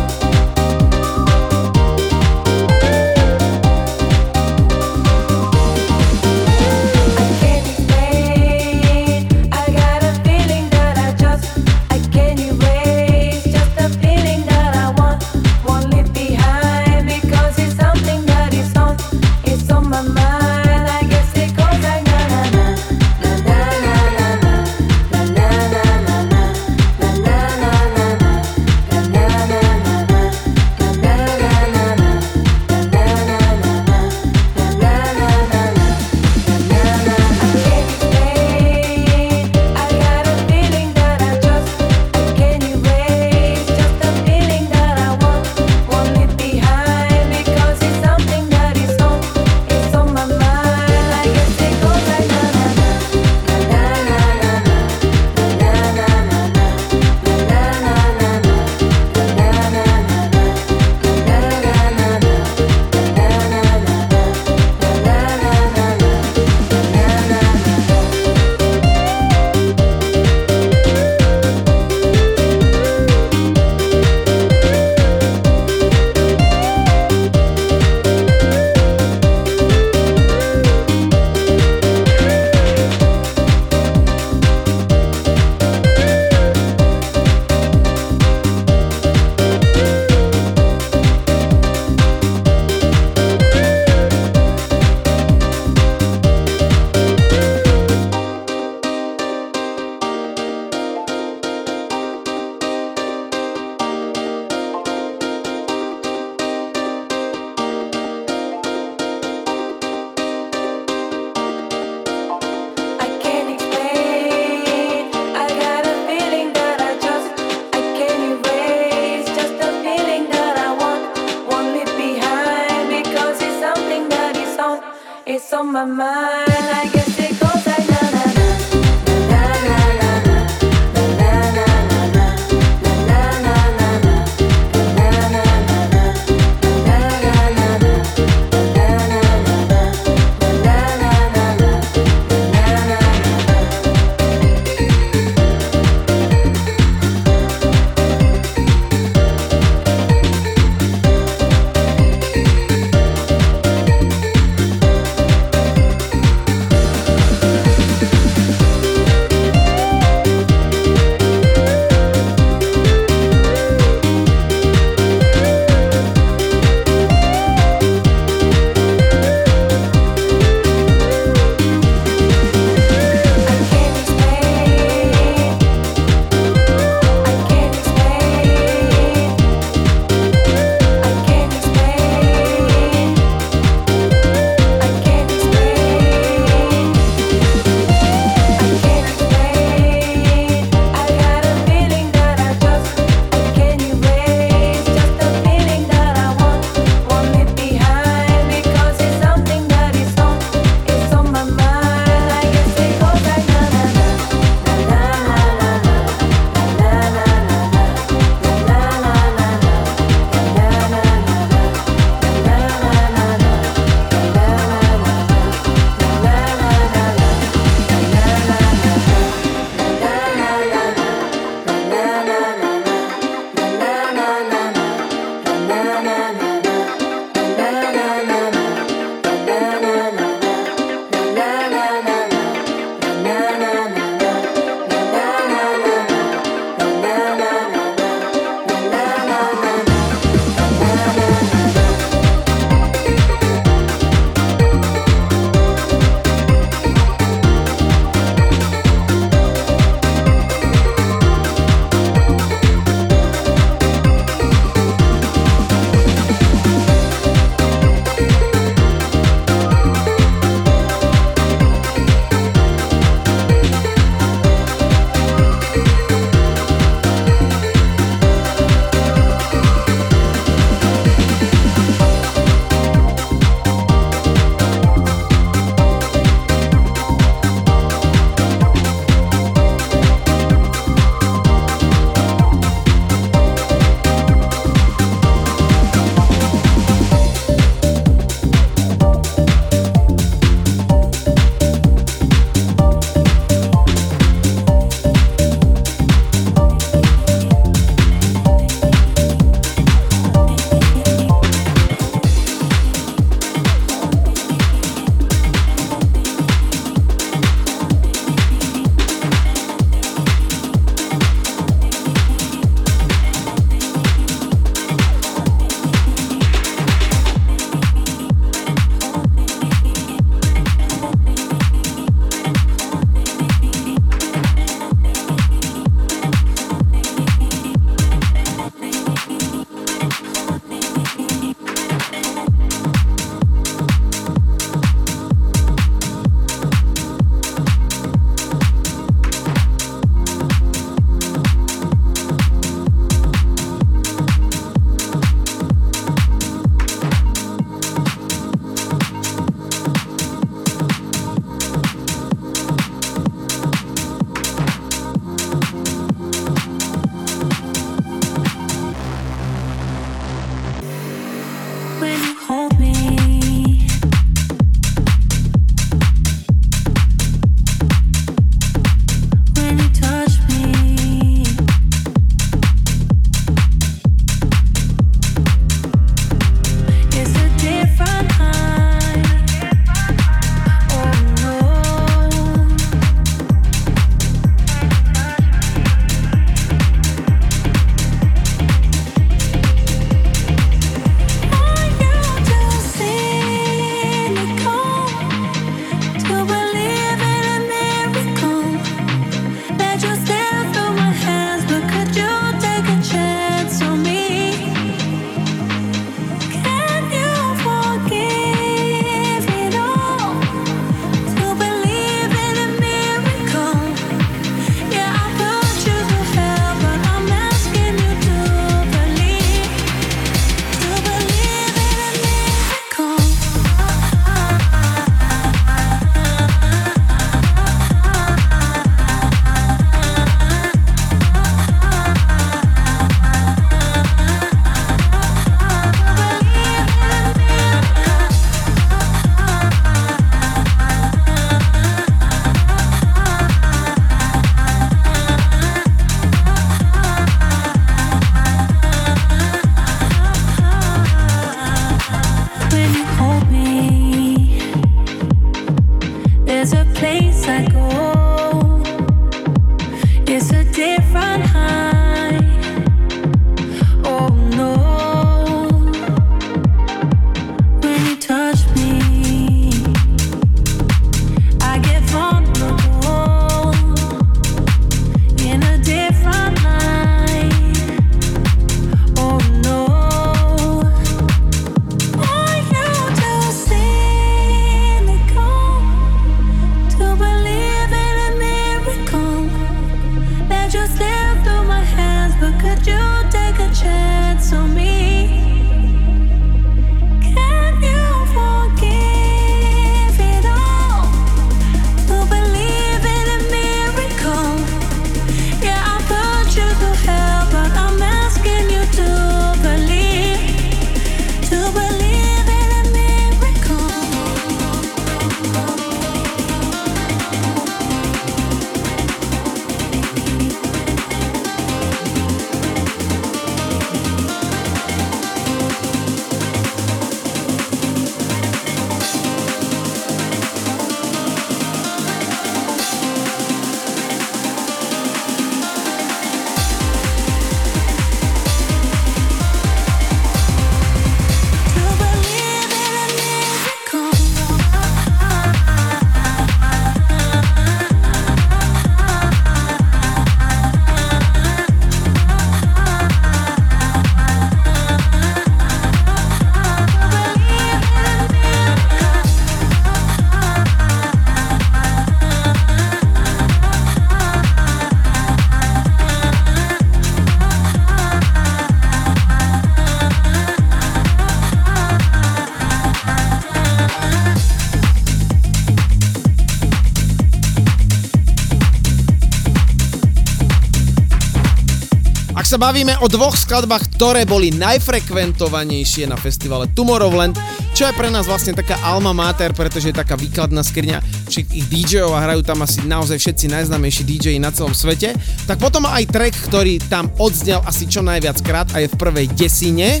[SPEAKER 4] Sa bavíme o dvoch skladbách, ktoré boli najfrekventovanejšie na festivale Tomorrowland, čo je pre nás vlastne taká alma mater, pretože je taká výkladná skriňa. Všetkých DJov a hrajú tam asi naozaj všetci najznámejší DJ na celom svete, tak potom aj track, ktorý tam odznel asi čo najviac krát a je v prvej desine,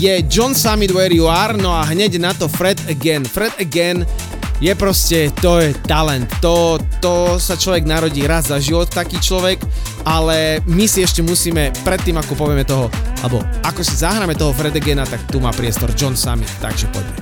[SPEAKER 4] je John Summit Where You Are, no a hneď na to Fred Again. Fred Again je proste, to je talent, to, to sa človek narodí raz za život, taký človek, ale my si ešte musíme, predtým ako povieme toho, alebo ako si zahráme toho Fredegena, tak tu má priestor John Summit, takže poďme.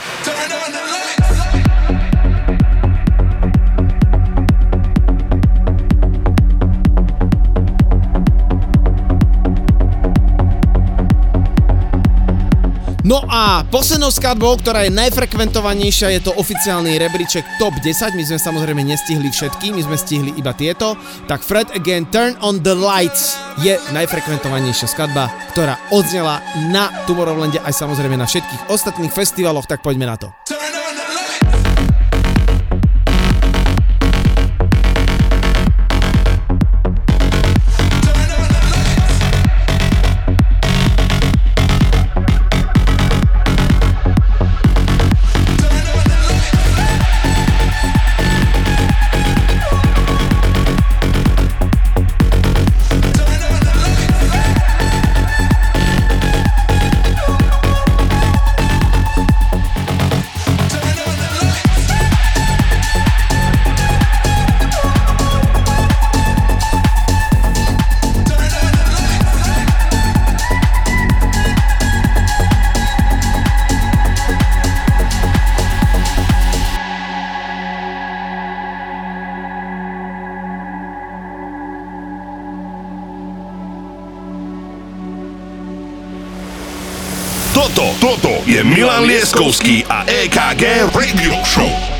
[SPEAKER 4] No a poslednou skladbou, ktorá je najfrekventovanejšia, je to oficiálny rebríček Top 10. My sme samozrejme nestihli všetky, my sme stihli iba tieto. Tak Fred Again Turn on the Lights je najfrekventovanejšia skladba, ktorá odznela na Tomorrowlande aj samozrejme na všetkých ostatných festivaloch, tak poďme na to.
[SPEAKER 1] EKG Radio Show.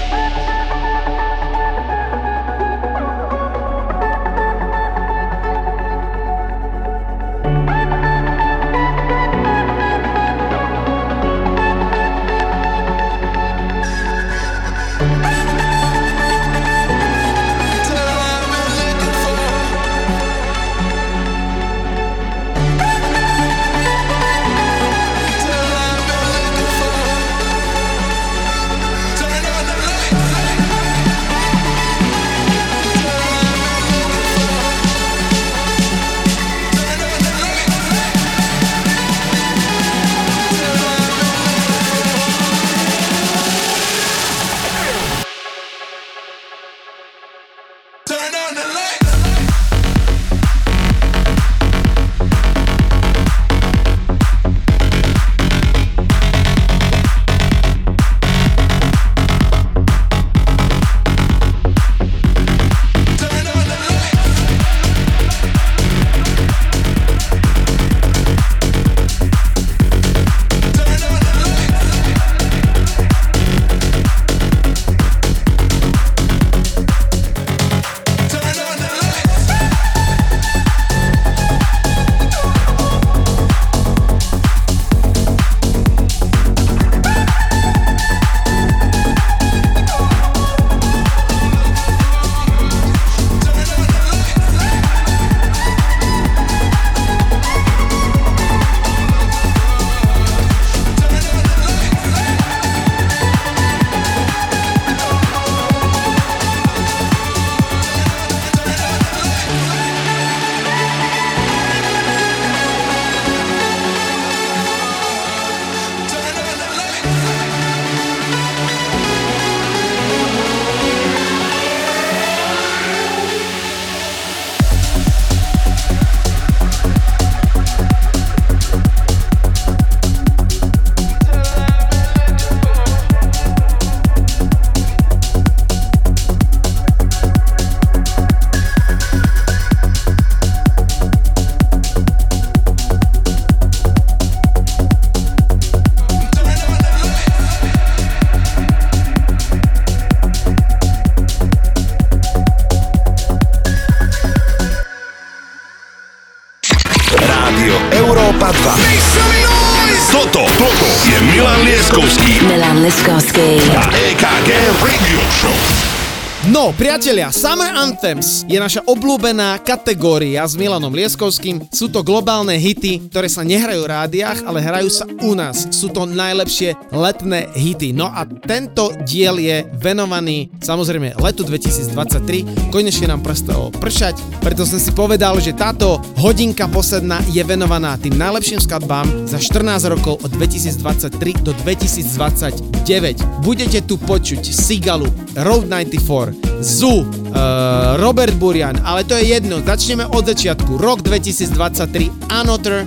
[SPEAKER 4] Priatelia, Summer Anthems je naša obľúbená kategória s Milanom Lieskovským. Sú to globálne hity, ktoré sa nehrajú v rádiách, ale hrajú sa u nás. Sú to najlepšie letné hity. No a tento diel je venovaný samozrejme letu 2023. Konečne nám prestalo pršať, preto som si povedal, že táto hodinka posledná je venovaná tým najlepším skladbám za 14 rokov od 2023 do 2029. Budete tu počuť Sigalu, Road 94, Zoo, uh, Robert Burian, ale to je jedno, začneme od začiatku. Rok 2023, Another,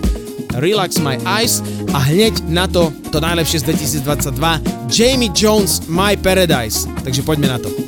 [SPEAKER 4] Relax My Eyes a hneď na to to najlepšie z 2022 Jamie Jones My Paradise. Takže poďme na to.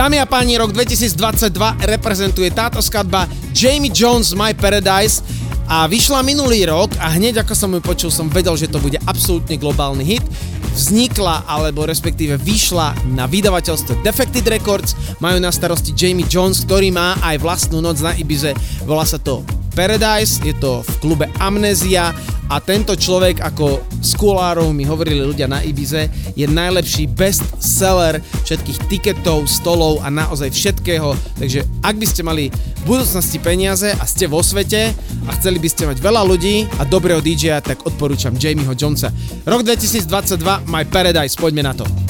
[SPEAKER 4] Dámy a páni, rok 2022 reprezentuje táto skladba Jamie Jones My Paradise. A vyšla minulý rok a hneď ako som ju počul som vedel, že to bude absolútne globálny hit. Vznikla, alebo respektíve vyšla na vydavateľstve Defected Records, majú na starosti Jamie Jones, ktorý má aj vlastnú noc na Ibize, volá sa to Paradise, je to v klube Amnesia. A tento človek, ako z kulárov mi hovorili ľudia na Ibize, je najlepší best seller všetkých tiketov, stolov a naozaj všetkého. Takže ak by ste mali v budúcnosti peniaze a ste vo svete a chceli by ste mať veľa ľudí a dobrého DJ-a, tak odporúčam Jamieho Jonesa. Rok 2022, My Paradise, poďme na to.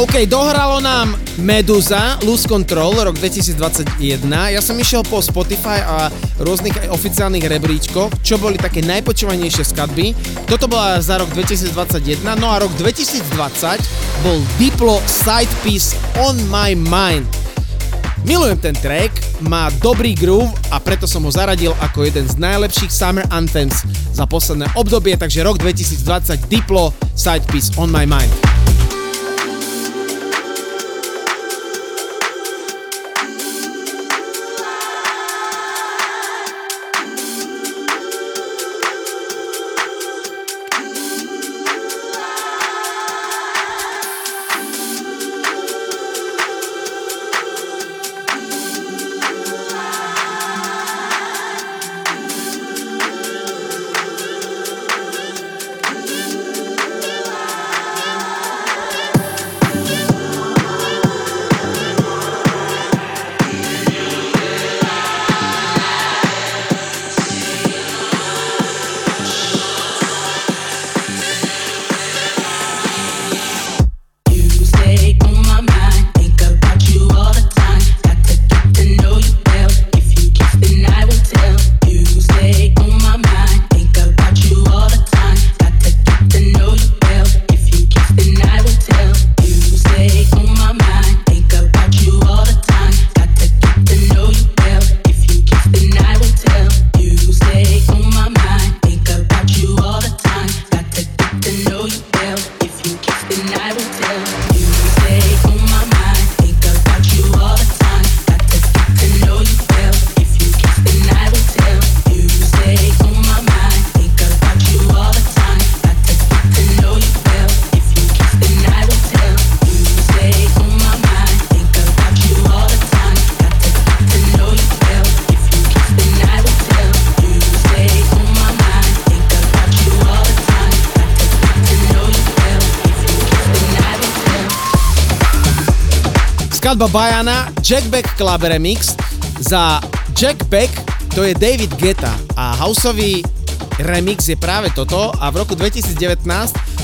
[SPEAKER 4] OK, dohralo nám Meduza, Lose Control, rok 2021. Ja som išiel po Spotify a rôznych oficiálnych rebríčkoch, čo boli také najpočúvanejšie skladby. Toto bola za rok 2021, no a rok 2020 bol Diplo Side Piece On My Mind. Milujem ten track, má dobrý groove a preto som ho zaradil ako jeden z najlepších summer anthems za posledné obdobie, takže rok 2020 Diplo Side Piece On My Mind. Skladba Bajana Jack Beck Club Remix za Jack Beck to je David Geta a houseový remix je práve toto a v roku 2019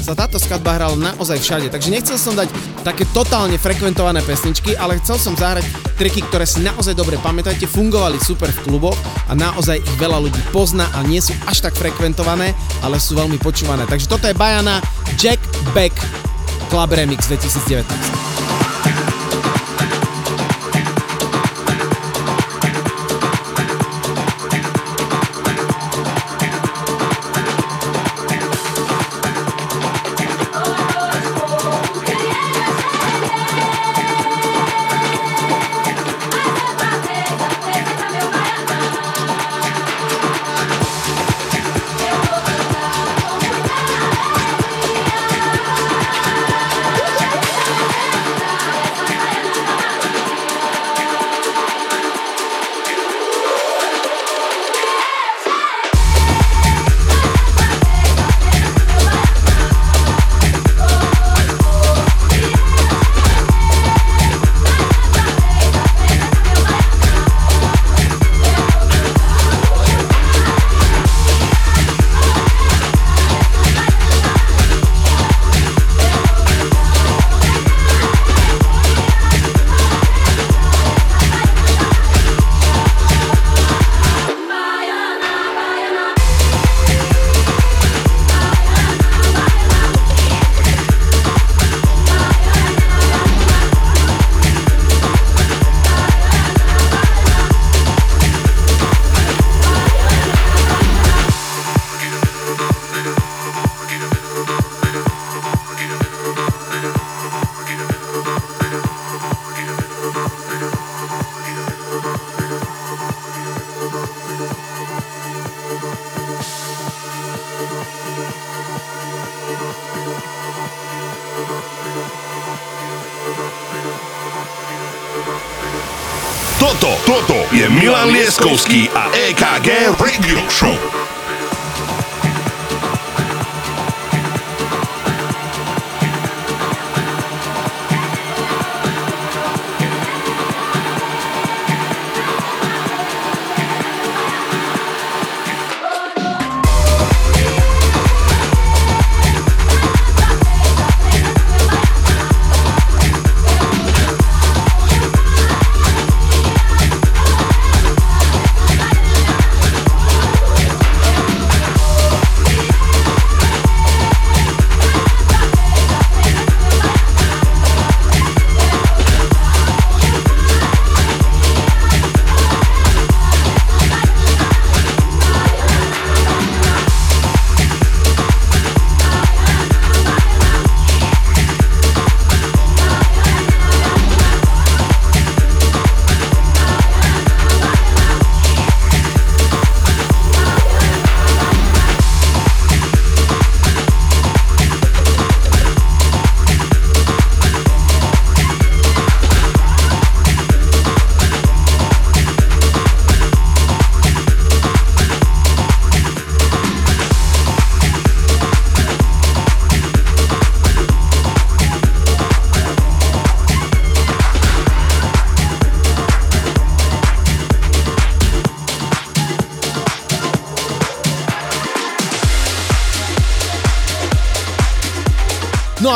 [SPEAKER 4] sa táto skladba hrala naozaj všade, takže nechcel som dať také totálne frekventované pesničky, ale chcel som zahrať triky, ktoré si naozaj dobre pamätajte, fungovali super v kluboch a naozaj ich veľa ľudí pozná a nie sú až tak frekventované, ale sú veľmi počúvané. Takže toto je Bajana Jack Beck Club Remix 2019.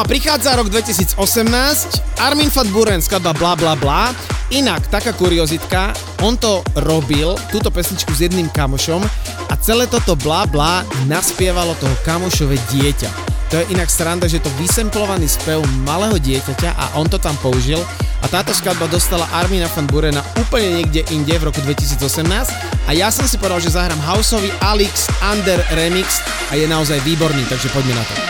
[SPEAKER 1] A
[SPEAKER 4] prichádza rok 2018, Armin van Buren skladba bla bla bla. Inak, taká kuriozitka, on to robil, túto pesničku s jedným kamošom a celé toto bla bla naspievalo toho kamošové dieťa. To je inak sranda, že to vysemplovaný spev malého dieťaťa a on to tam použil a táto skladba dostala Armina van Burena úplne niekde inde v roku 2018 a ja som si povedal, že zahrám houseový Alex Under Remix a je naozaj výborný, takže poďme na to.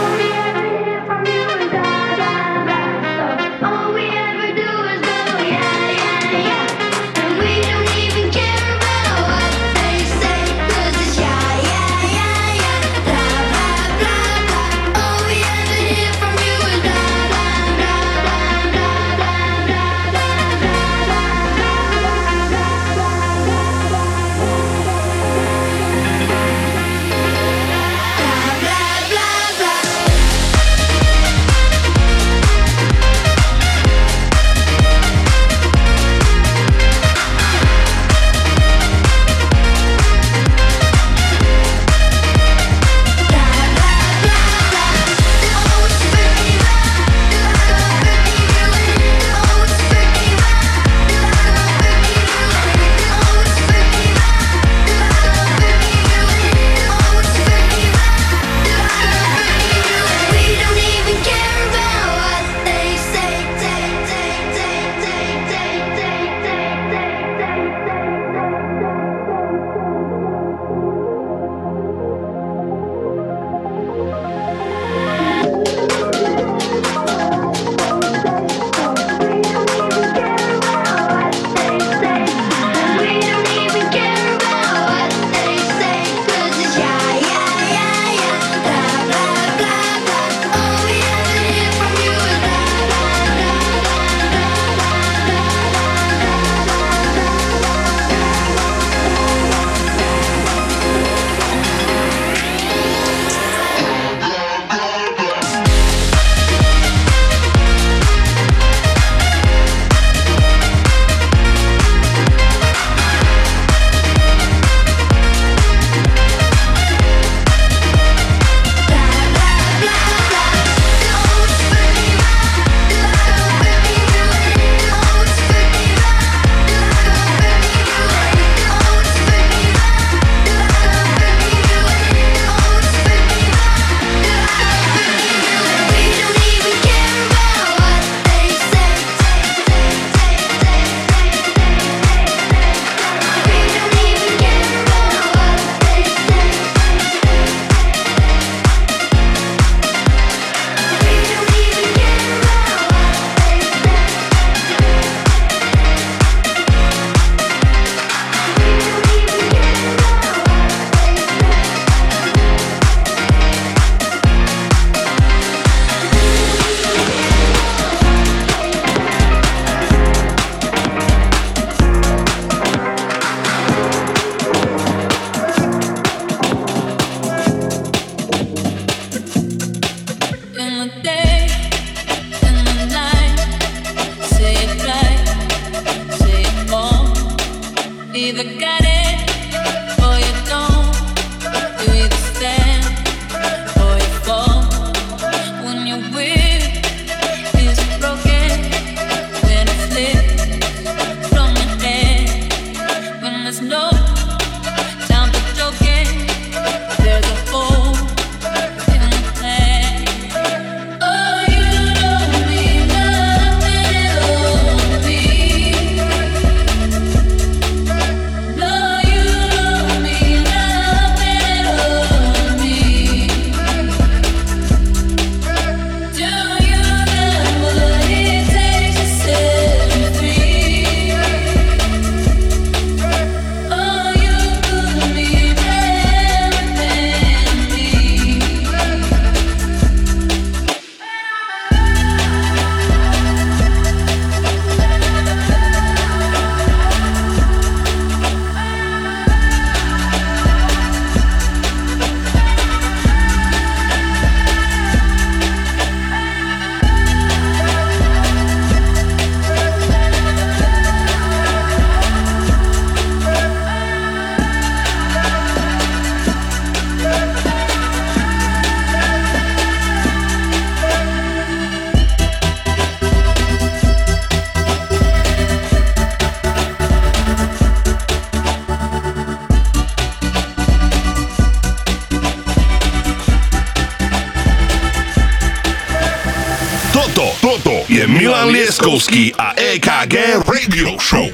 [SPEAKER 1] Milan Lieskovský a EKG Radio Show.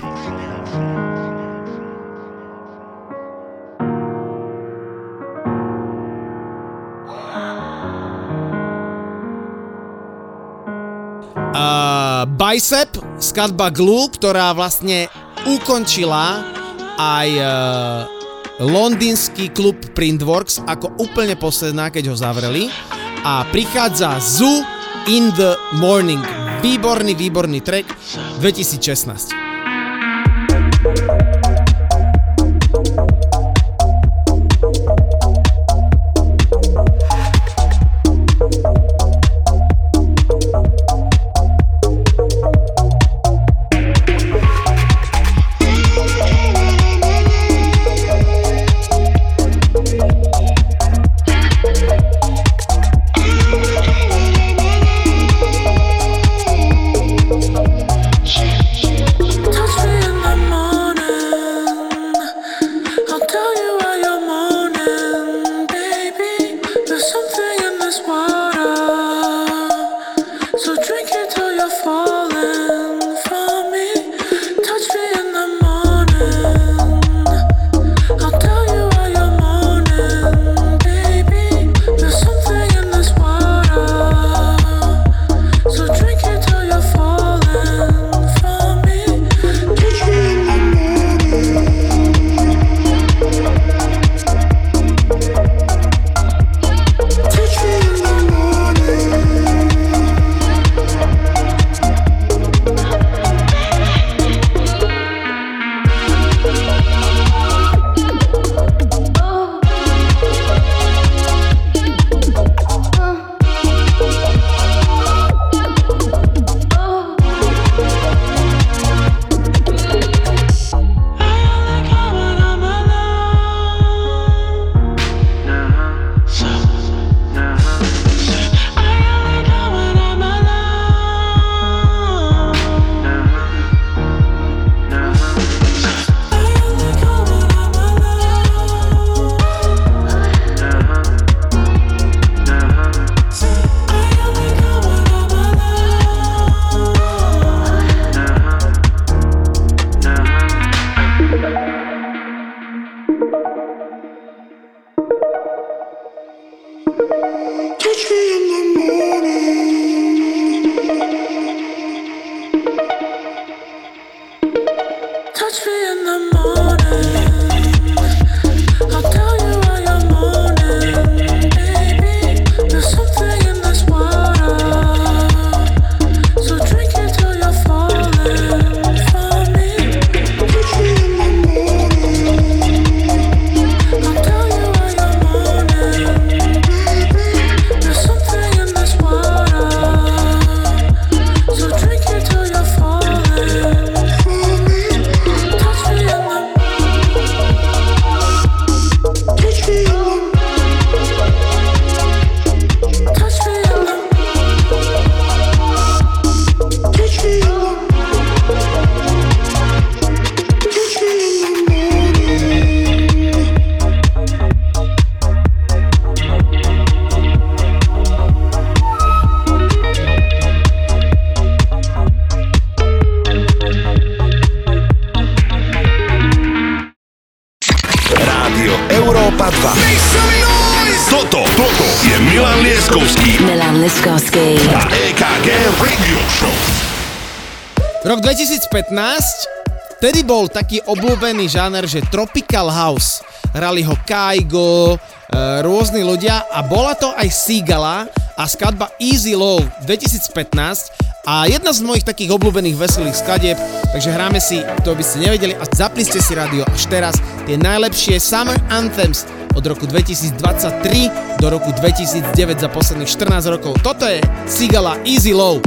[SPEAKER 5] Uh, Bicep, skladba Glue, ktorá vlastne ukončila aj uh, londýnsky klub Printworks ako úplne posledná, keď ho zavreli. A prichádza Zoo in the Morning. Výborný, výborný track 2016. bol taký obľúbený žáner, že Tropical House. Hrali ho Kaigo, e, rôzni ľudia a bola to aj Sigala a skladba Easy Low 2015 a jedna z mojich takých obľúbených veselých skadieb, takže hráme si, to by ste nevedeli a zapli ste si rádio až teraz tie najlepšie Summer Anthems od roku 2023 do roku 2009 za posledných 14 rokov. Toto je Sigala Easy Low.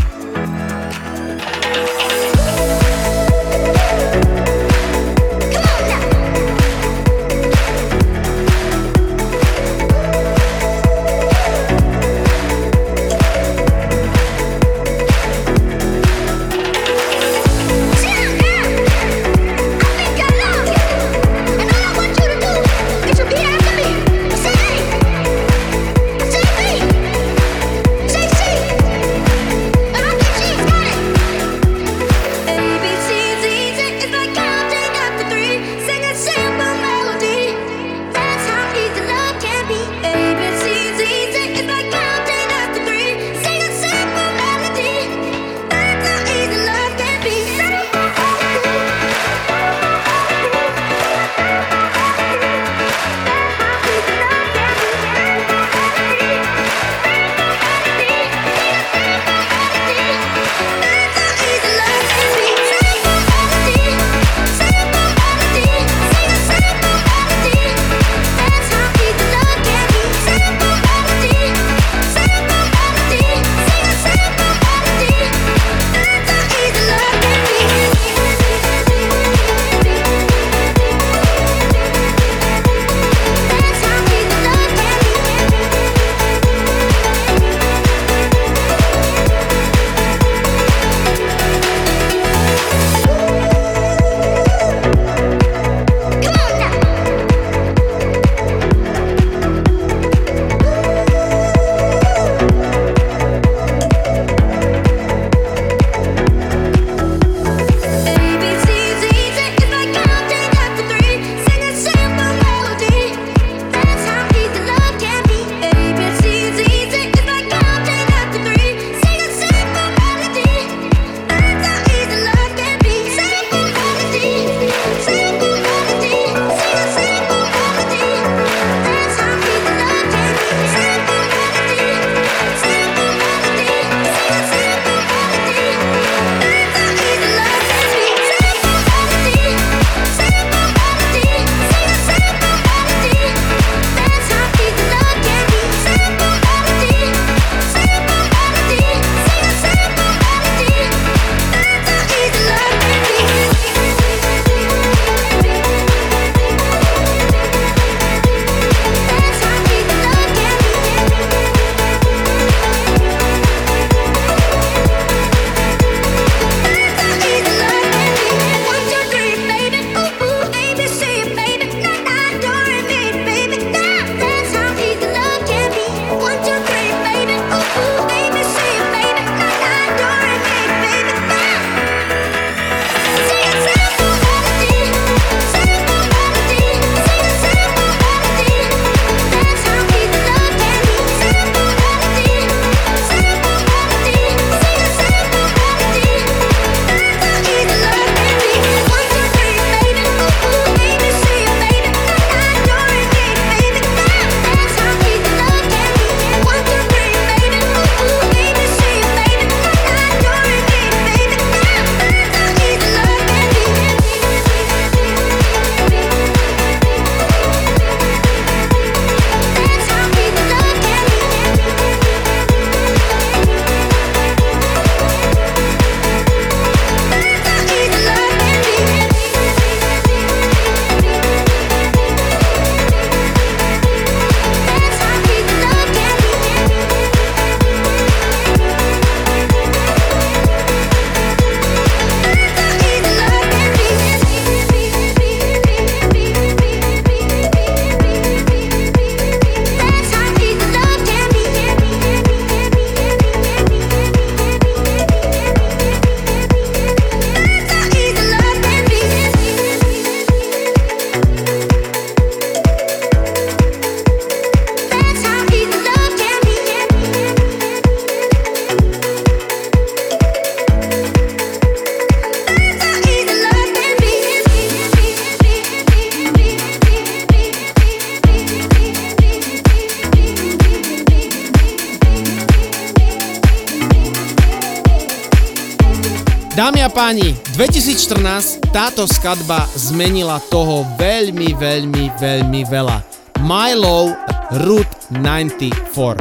[SPEAKER 4] 2014 táto skadba zmenila toho veľmi, veľmi, veľmi veľa. Milo Route 94.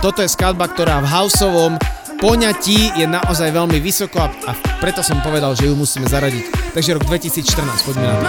[SPEAKER 4] Toto je skadba, ktorá v houseovom poňatí je naozaj veľmi vysoko a, a preto som povedal, že ju musíme zaradiť. Takže rok 2014, poďme na to.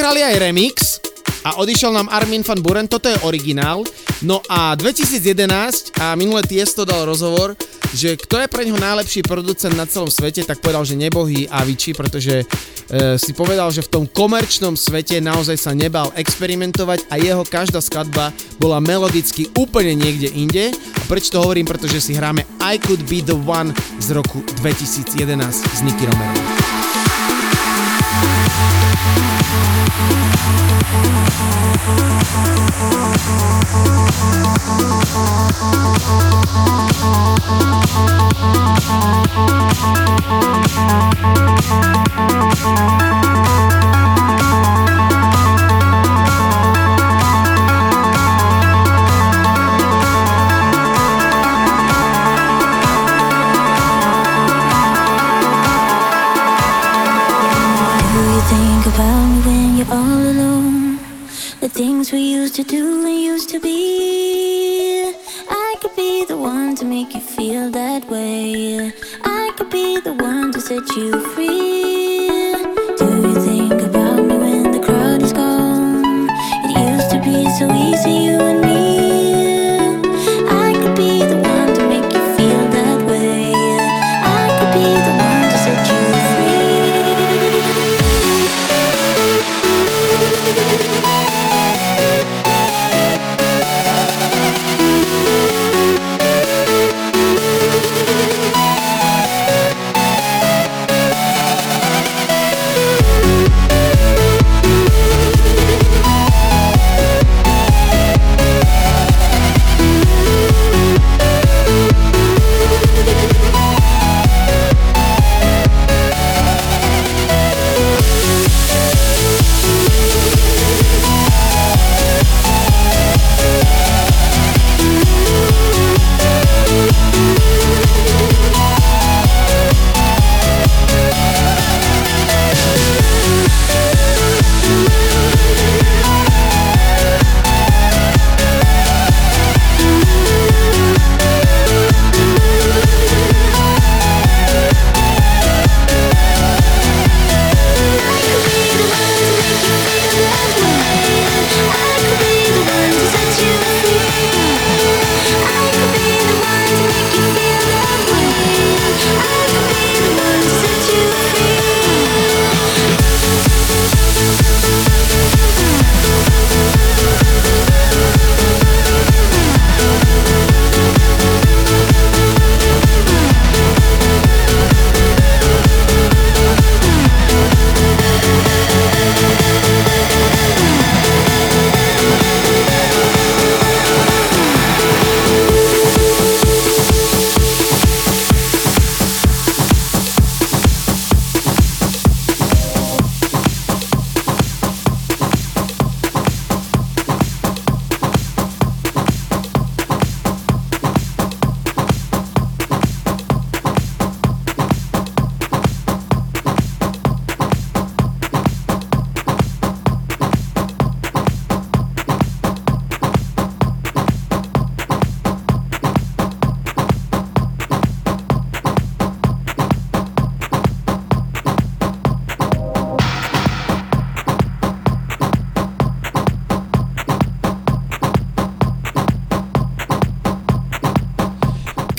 [SPEAKER 4] Dnes sme si hrali aj remix a odišiel nám Armin van Buren, toto je originál. No a 2011 a minulé Tiesto dal rozhovor, že kto je pre neho najlepší producent na celom svete, tak povedal, že nebohý Avicii, pretože e, si povedal, že v tom komerčnom svete naozaj sa nebal experimentovať a jeho každá skladba bola melodicky úplne niekde inde. A prečo to hovorím? Pretože si hráme I Could Be The One z roku 2011 s Nicky Romerom.
[SPEAKER 3] Do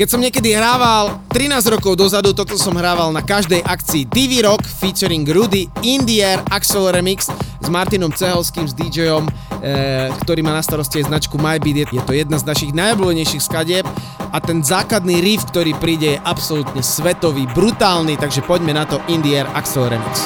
[SPEAKER 3] Keď som niekedy hrával 13 rokov dozadu, toto som hrával na každej akcii TV Rock featuring Rudy, Indier, Axel Remix s Martinom Cehelským, s DJom, e, ktorý má na starosti aj značku MyBeat. Je to jedna z našich najobľúbenejších skadieb a ten základný riff, ktorý príde, je absolútne svetový, brutálny, takže poďme na to Indier, Axel Remix.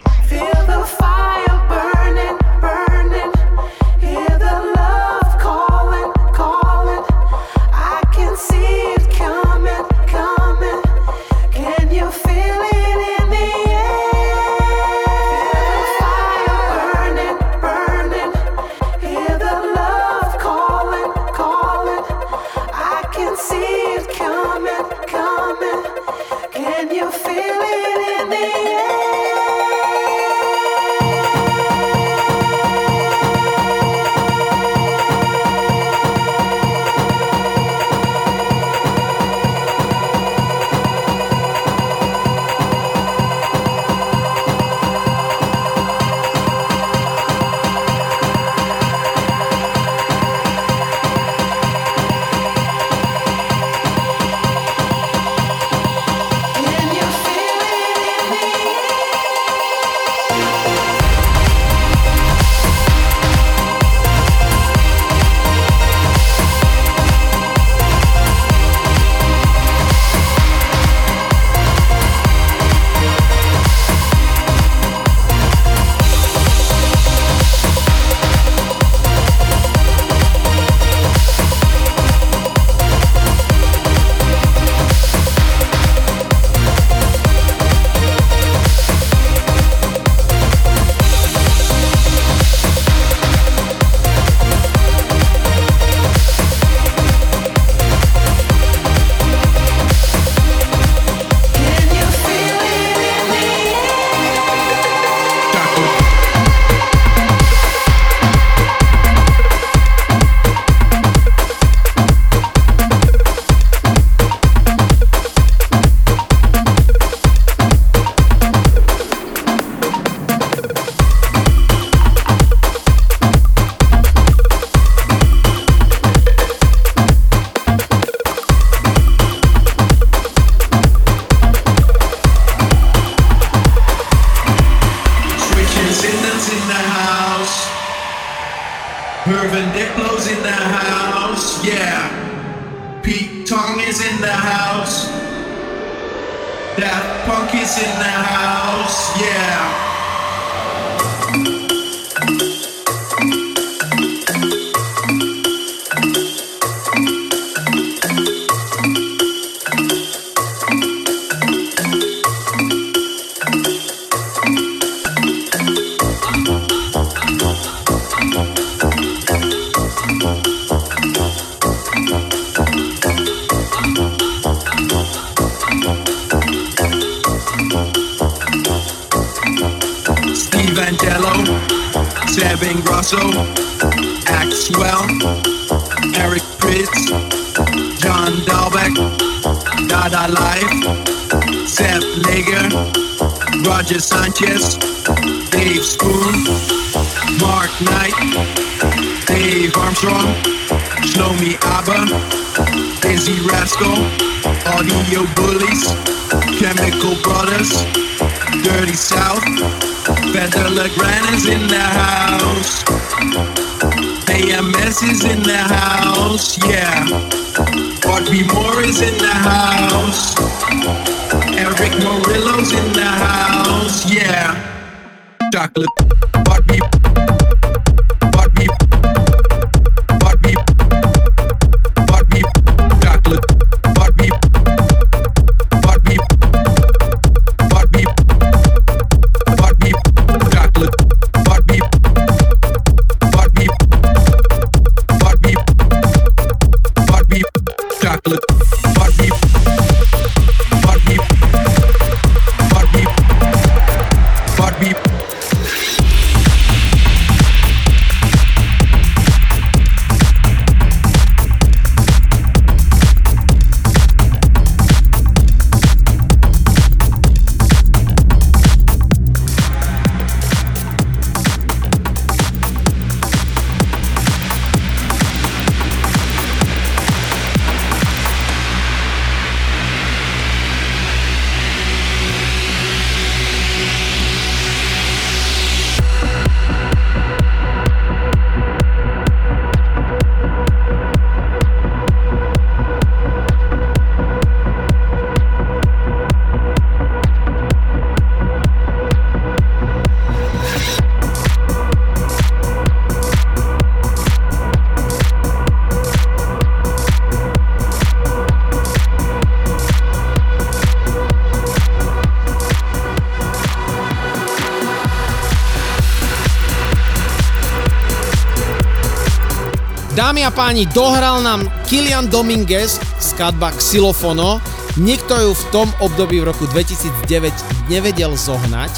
[SPEAKER 4] Páni, dohral nám Kilian Dominguez, skladba Xylofono. Nikto ju v tom období v roku 2009 nevedel zohnať.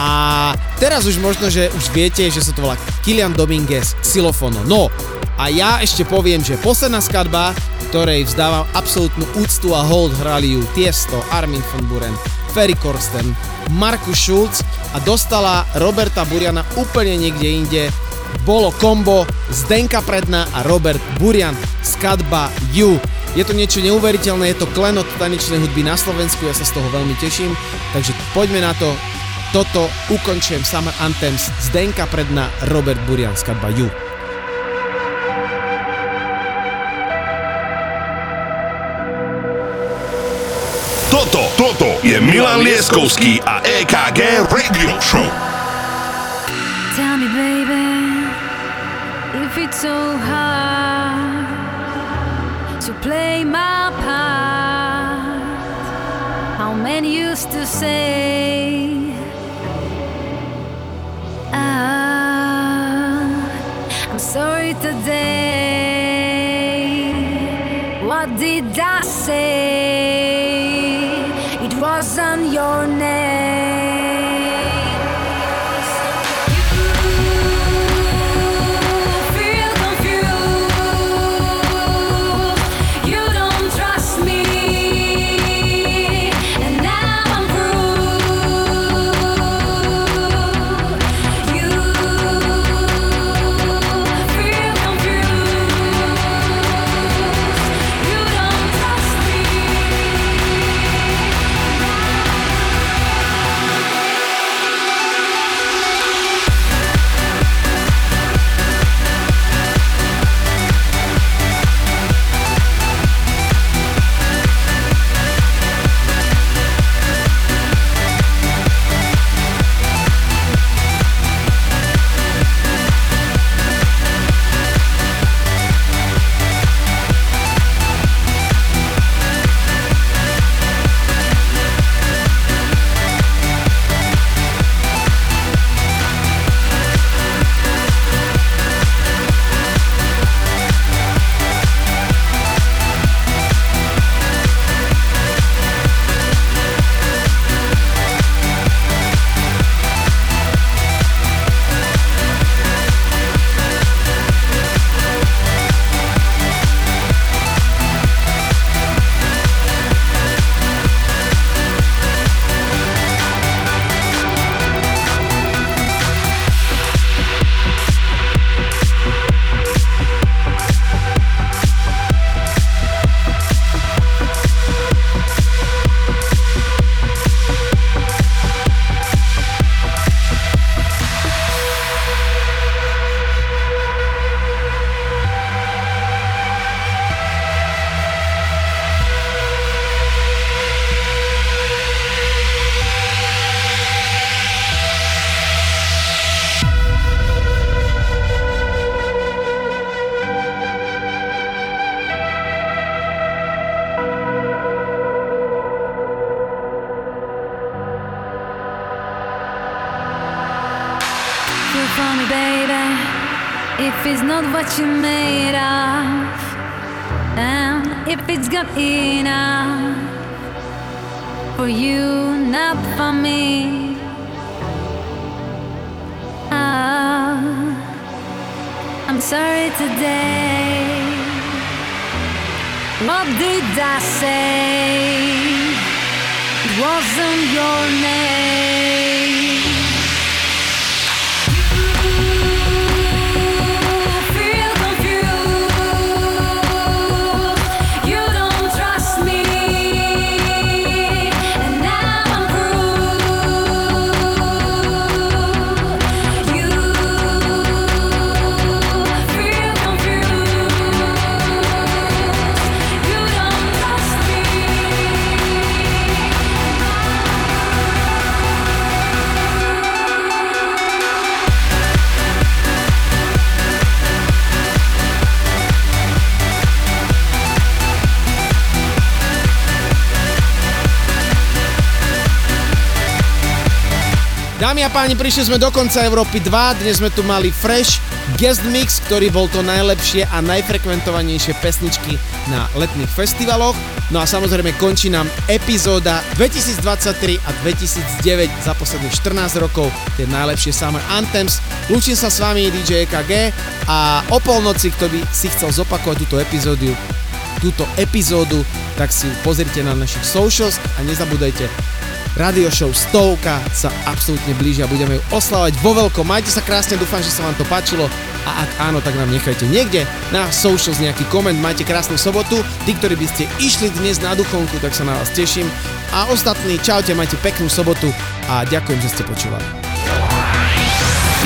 [SPEAKER 4] A teraz už možno, že už viete, že sa to volá Kilian Dominguez Xylofono. No, a ja ešte poviem, že posledná skladba, ktorej vzdávam absolútnu úctu a hold hrali ju Tiesto, Armin von Buren, Ferry Korsten, Markus Schulz a dostala Roberta Buriana úplne niekde inde. Bolo kombo Zdenka Predna a Robert Burian, skladba You. Je to niečo neuveriteľné, je to klenot tanečnej hudby na Slovensku, ja sa z toho veľmi teším, takže poďme na to. Toto ukončujem Summer Anthems Zdenka Predna, Robert Burian, skladba You.
[SPEAKER 1] Toto, toto je Milan Lieskovský a EKG Radio Show.
[SPEAKER 15] It's so hard to play my part. How many used to say, ah, I'm sorry today. What did I say? It wasn't your name.
[SPEAKER 4] Dámy a páni, prišli sme do konca Európy 2, dnes sme tu mali Fresh, guest mix, ktorý bol to najlepšie a najfrekventovanejšie pesničky na letných festivaloch. No a samozrejme končí nám epizóda 2023 a 2009 za posledných 14 rokov, tie najlepšie Summer Anthems. Lúčim sa s vami DJ EKG a o polnoci, kto by si chcel zopakovať túto epizódu, túto epizódu, tak si pozrite na našich socials a nezabúdajte, Radio Show stovka sa absolútne blíži a budeme ju oslavať vo veľkom. Majte sa krásne, dúfam, že sa vám to páčilo a ak áno, tak nám nechajte niekde na socials nejaký koment. Majte krásnu sobotu. Tí, ktorí by ste išli dnes na duchonku, tak sa na vás teším. A ostatní, čaute, majte peknú sobotu a ďakujem, že ste počúvali.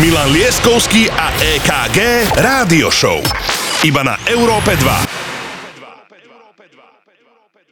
[SPEAKER 1] Milan Lieskovský a EKG Rádio Show. Iba na Európe 2.